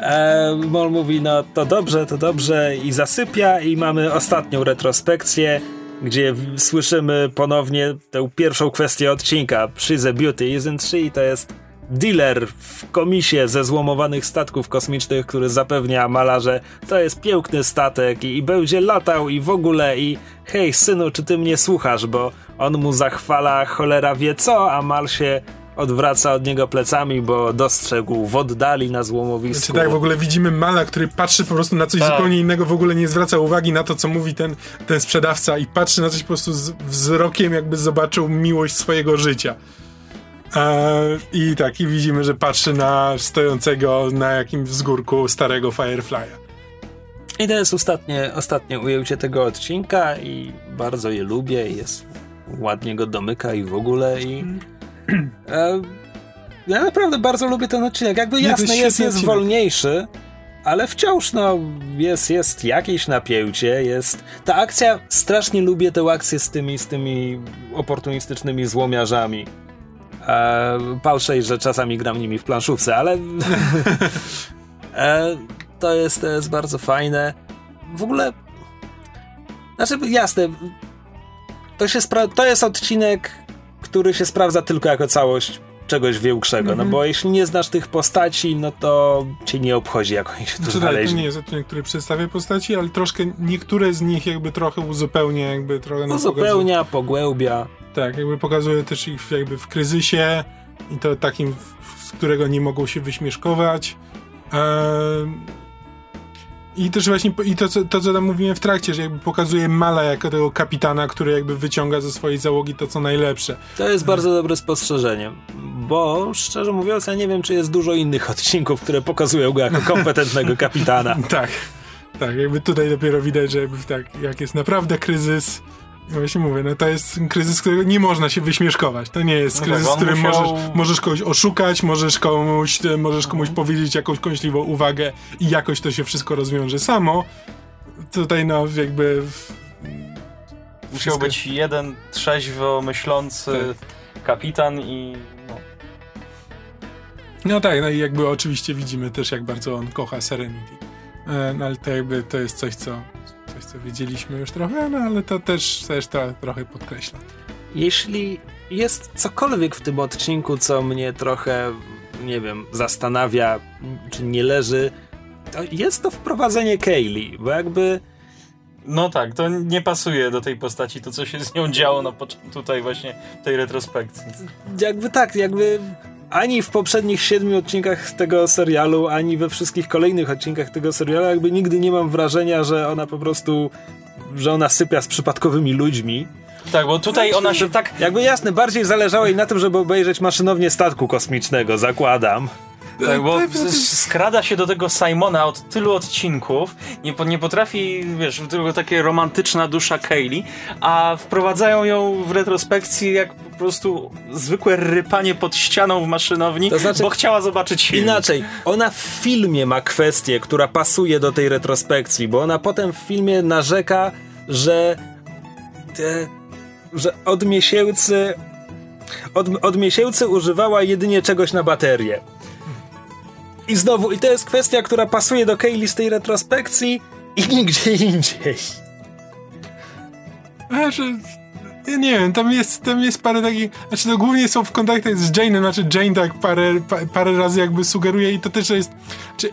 Speaker 2: E, Mol mówi, no to dobrze, to dobrze i zasypia i mamy ostatnią retrospekcję, gdzie słyszymy ponownie tę pierwszą kwestię odcinka. She's a Beauty, isn't she? I to jest dealer w komisie ze złomowanych statków kosmicznych, który zapewnia malarze, to jest piękny statek i, i będzie latał i w ogóle i hej synu, czy ty mnie słuchasz, bo on mu zachwala cholera wie co, a Mal się odwraca od niego plecami, bo dostrzegł w oddali na złomowisku.
Speaker 4: Czy tak w ogóle widzimy Mala, który patrzy po prostu na coś
Speaker 3: Tak.
Speaker 4: zupełnie innego, w ogóle nie zwraca uwagi na to, co mówi ten, ten sprzedawca i patrzy na coś po prostu z wzrokiem, jakby zobaczył miłość swojego życia. I tak, i widzimy, że patrzy na stojącego na jakimś wzgórku starego Firefly'a.
Speaker 2: I to jest ostatnie, ostatnie ujęcie tego odcinka i bardzo je lubię i jest ładnie go domyka i w ogóle i e, ja naprawdę bardzo lubię ten odcinek. Jakby jasne
Speaker 4: jest
Speaker 2: jest, jest
Speaker 4: odcinek.
Speaker 2: wolniejszy, ale wciąż no jest, jest jakieś napięcie, jest ta akcja, strasznie lubię tę akcję z tymi, z tymi oportunistycznymi złomiarzami. E, Pałszej, że czasami gram nimi w planszówce, ale e, to, jest, to jest bardzo fajne. W ogóle, znaczy jasne, to, się spra- to jest odcinek, który się sprawdza tylko jako całość czegoś większego, no bo jeśli nie znasz tych postaci, no to cię nie obchodzi, jak oni się tu
Speaker 4: Znaczy tak, to
Speaker 2: znaleźli.
Speaker 4: nie jest odcinek, który przedstawia postaci, ale troszkę niektóre z nich jakby trochę uzupełnia, jakby trochę
Speaker 2: Uzupełnia, pogłębia.
Speaker 4: Tak, jakby pokazuje też ich jakby w kryzysie i to takim, z którego nie mogą się wyśmieszkować. Ehm, I też właśnie, i to, co- to co tam mówiłem w trakcie, że jakby pokazuje Mala jako tego kapitana, który jakby wyciąga ze swojej załogi to, co najlepsze.
Speaker 2: To jest bardzo dobre spostrzeżenie, bo szczerze mówiąc, ja nie wiem, czy jest dużo innych odcinków, które pokazują go jako kompetentnego kapitana.
Speaker 4: Tak, tak, jakby tutaj dopiero widać, że jakby tak, jak jest naprawdę kryzys, właśnie mówię, no to jest kryzys, którego nie można się wyśmieszkować. To nie jest
Speaker 3: No
Speaker 4: kryzys,
Speaker 3: tak,
Speaker 4: w którym
Speaker 3: musiał-
Speaker 4: możesz, możesz kogoś oszukać, możesz komuś, e, możesz komuś powiedzieć jakąś kąśliwą uwagę i jakoś to się wszystko rozwiąże samo. Tutaj no jakby...
Speaker 3: Musiał
Speaker 4: Wszystko-
Speaker 3: być jeden trzeźwo myślący kapitan i no,
Speaker 4: No tak, no i jakby oczywiście widzimy też, jak bardzo on kocha Serenity. E, No ale to jakby to jest coś, co, coś, co wiedzieliśmy już trochę, no ale to też, też to trochę podkreśla.
Speaker 2: Jeśli jest cokolwiek w tym odcinku, co mnie trochę, nie wiem, zastanawia, czy nie leży, to jest to wprowadzenie Kaylee, bo jakby
Speaker 3: no tak, to nie pasuje do tej postaci, to co się z nią działo na tutaj właśnie w tej retrospekcji.
Speaker 2: jakby tak, jakby ani w poprzednich siedmiu odcinkach tego serialu, ani we wszystkich kolejnych odcinkach tego serialu, jakby nigdy nie mam wrażenia, że ona po prostu, że ona sypia z przypadkowymi ludźmi.
Speaker 3: Tak, bo tutaj ona się tak
Speaker 2: Jakby jasne, bardziej zależało jej na tym, żeby obejrzeć maszynownię statku kosmicznego, zakładam.
Speaker 3: Tak, bo skrada się do tego Simona od tylu odcinków, nie, nie potrafi, wiesz, tylko takie romantyczna dusza Kaylee, a wprowadzają ją w retrospekcji jak po prostu zwykłe rypanie pod ścianą w maszynowni,
Speaker 2: To znaczy-
Speaker 3: bo chciała zobaczyć film.
Speaker 2: Inaczej, ona w filmie ma kwestię, która pasuje do tej retrospekcji, bo ona potem w filmie narzeka, że że od miesięcy od, od miesięcy używała jedynie czegoś na baterię. I znowu, i to jest kwestia, która pasuje do Kaylee z tej retrospekcji i nigdzie indziej.
Speaker 4: Że, ja nie wiem, tam jest, tam jest parę takich, znaczy to głównie są w kontaktach z Jane'em, znaczy Jane tak parę, pa, parę razy jakby sugeruje i to też jest, czy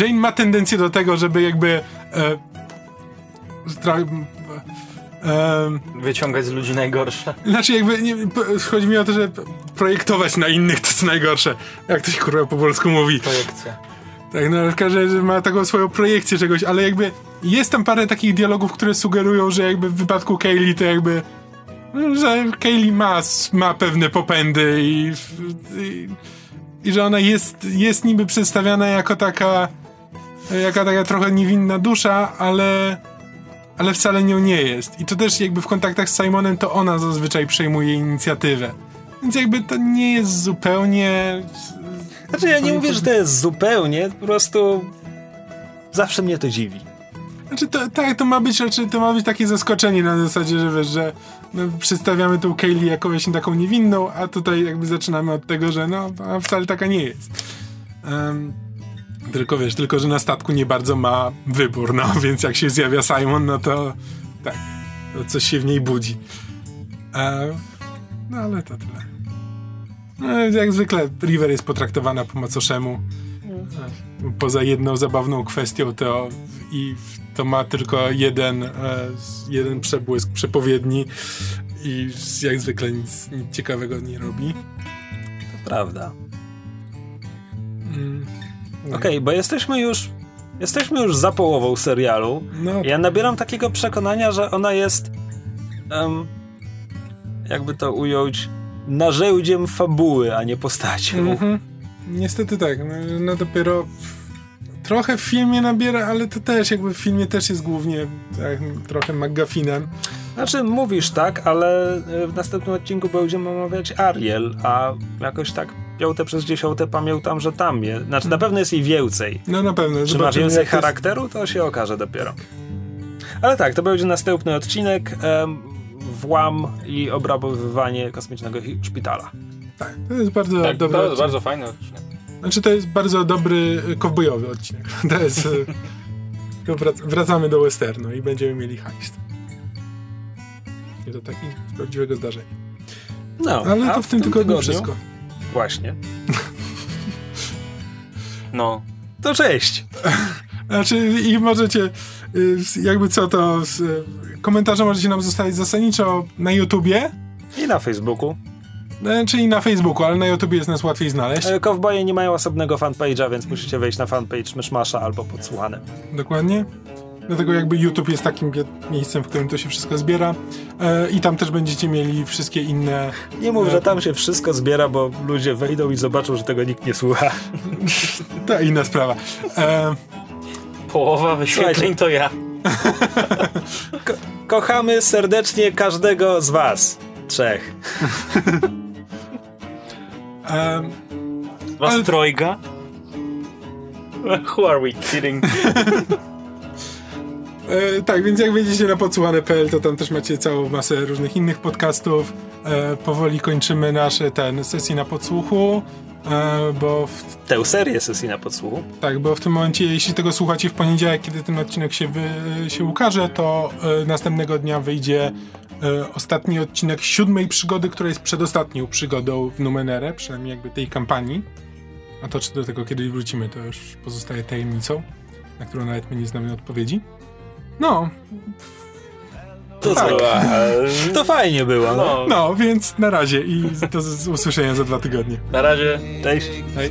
Speaker 4: Jane ma tendencję do tego, żeby jakby e, e,
Speaker 3: Wyciągać z ludzi najgorsze.
Speaker 4: Znaczy jakby, nie, chodzi mi o to, że projektować na innych to co najgorsze. Jak to się kurwa po polsku mówi.
Speaker 3: Projekcja.
Speaker 4: Tak, no w każdym razie ma taką swoją projekcję czegoś, ale jakby jest tam parę takich dialogów, które sugerują, że jakby w wypadku Kaylee to jakby no, że Kaylee ma, ma pewne popędy i, i, i że ona jest, jest niby przedstawiana jako taka jaka taka trochę niewinna dusza, ale ale wcale nią nie jest. I to też jakby w kontaktach z Simonem to ona zazwyczaj przejmuje inicjatywę. Więc jakby to nie jest zupełnie
Speaker 2: Znaczy, ja nie mówię, że to jest zupełnie, po prostu zawsze mnie to dziwi.
Speaker 4: Znaczy, to, tak, to ma być, znaczy, to ma być takie zaskoczenie na zasadzie, że wiesz, że no, przedstawiamy tą Kaylee jako właśnie taką niewinną, a tutaj jakby zaczynamy od tego, że no, wcale taka nie jest. Em, tylko wiesz, tylko że na statku nie bardzo ma wybór, no, więc jak się zjawia Simon, no to tak, to coś się w niej budzi. E, no ale to tyle. No, jak zwykle River jest potraktowana po macoszemu. Poza jedną zabawną kwestią to i to ma tylko jeden, e, jeden przebłysk przepowiedni i jak zwykle nic, nic ciekawego nie robi.
Speaker 2: To prawda.
Speaker 4: Mm.
Speaker 2: Okej, bo jesteśmy już. Jesteśmy już za połową serialu.
Speaker 4: No,
Speaker 2: Ja nabieram takiego przekonania, że ona jest. em, jakby to ująć. Narzędziem fabuły, a nie postacią.
Speaker 4: mhm. Niestety tak. No, no dopiero trochę w filmie nabiera, ale to też jakby w filmie też jest głównie tak, trochę McGuffinem.
Speaker 2: Znaczy, mówisz tak, ale e, w następnym odcinku będziemy omawiać Ariel, a jakoś tak piąte przez dziesiąte pamiętam, że tam jest. Znaczy, na pewno jest jej więcej.
Speaker 4: No na pewno.
Speaker 2: Czy ma więcej
Speaker 4: jest-
Speaker 2: charakteru, to się okaże dopiero. Ale tak, to będzie następny odcinek. Em, włam i obrabowywanie kosmicznego szpitala.
Speaker 4: Tak, to jest bardzo
Speaker 3: Tak,
Speaker 4: dobry
Speaker 3: to jest
Speaker 4: odcinek.
Speaker 3: bardzo fajny odcinek.
Speaker 4: Znaczy to jest bardzo dobry y, kowbojowy odcinek. To jest... wrac wracamy do westernu i będziemy mieli heist. I to taki prawdziwego zdarzenia.
Speaker 2: No,
Speaker 4: Ale to w tym tygodniu wszystko.
Speaker 2: Właśnie.
Speaker 3: No.
Speaker 2: To cześć!
Speaker 4: Znaczy i możecie y, jakby co to z, y, komentarze możecie nam zostawić zasadniczo na YouTubie
Speaker 2: I na Facebooku.
Speaker 4: E, czyli na Facebooku, ale na YouTube jest nas łatwiej znaleźć.
Speaker 2: E, Kowboje nie mają osobnego fanpage'a, więc musicie wejść na fanpage Myszmasza albo Podsłuchane.
Speaker 4: Dokładnie. Dlatego jakby YouTube jest takim miejscem, w którym to się wszystko zbiera e, i tam też będziecie mieli wszystkie inne...
Speaker 2: Nie mów, że tam się wszystko zbiera, bo ludzie wejdą i zobaczą, że tego nikt nie słucha.
Speaker 4: Ta inna sprawa. E,
Speaker 3: Połowa wyświetleń to ja.
Speaker 2: Kochamy serdecznie każdego z was. Trzech.
Speaker 4: e,
Speaker 3: Was
Speaker 4: Ale-
Speaker 3: trojga? Who are we kidding?
Speaker 4: E, tak, więc jak wejdziecie na podsłuchane.pl, to tam też macie całą masę różnych innych podcastów. E, powoli kończymy nasze ten sesje na podsłuchu, e, bo w,
Speaker 2: Tę serię sesji na podsłuchu.
Speaker 4: tak, bo w tym momencie, jeśli tego słuchacie w poniedziałek, kiedy ten odcinek się, wy, się ukaże, to e, następnego dnia wyjdzie e, ostatni odcinek siódmej przygody, która jest przedostatnią przygodą w Numenere, przynajmniej jakby tej kampanii. A to, czy do tego kiedyś wrócimy, to już pozostaje tajemnicą, na którą nawet my nie znamy odpowiedzi. No,
Speaker 2: To
Speaker 4: Tak.
Speaker 2: co? To fajnie było, no.
Speaker 3: No,
Speaker 4: No, więc na razie i do usłyszenia za dwa tygodnie.
Speaker 3: na razie.
Speaker 2: Cześć.
Speaker 1: Take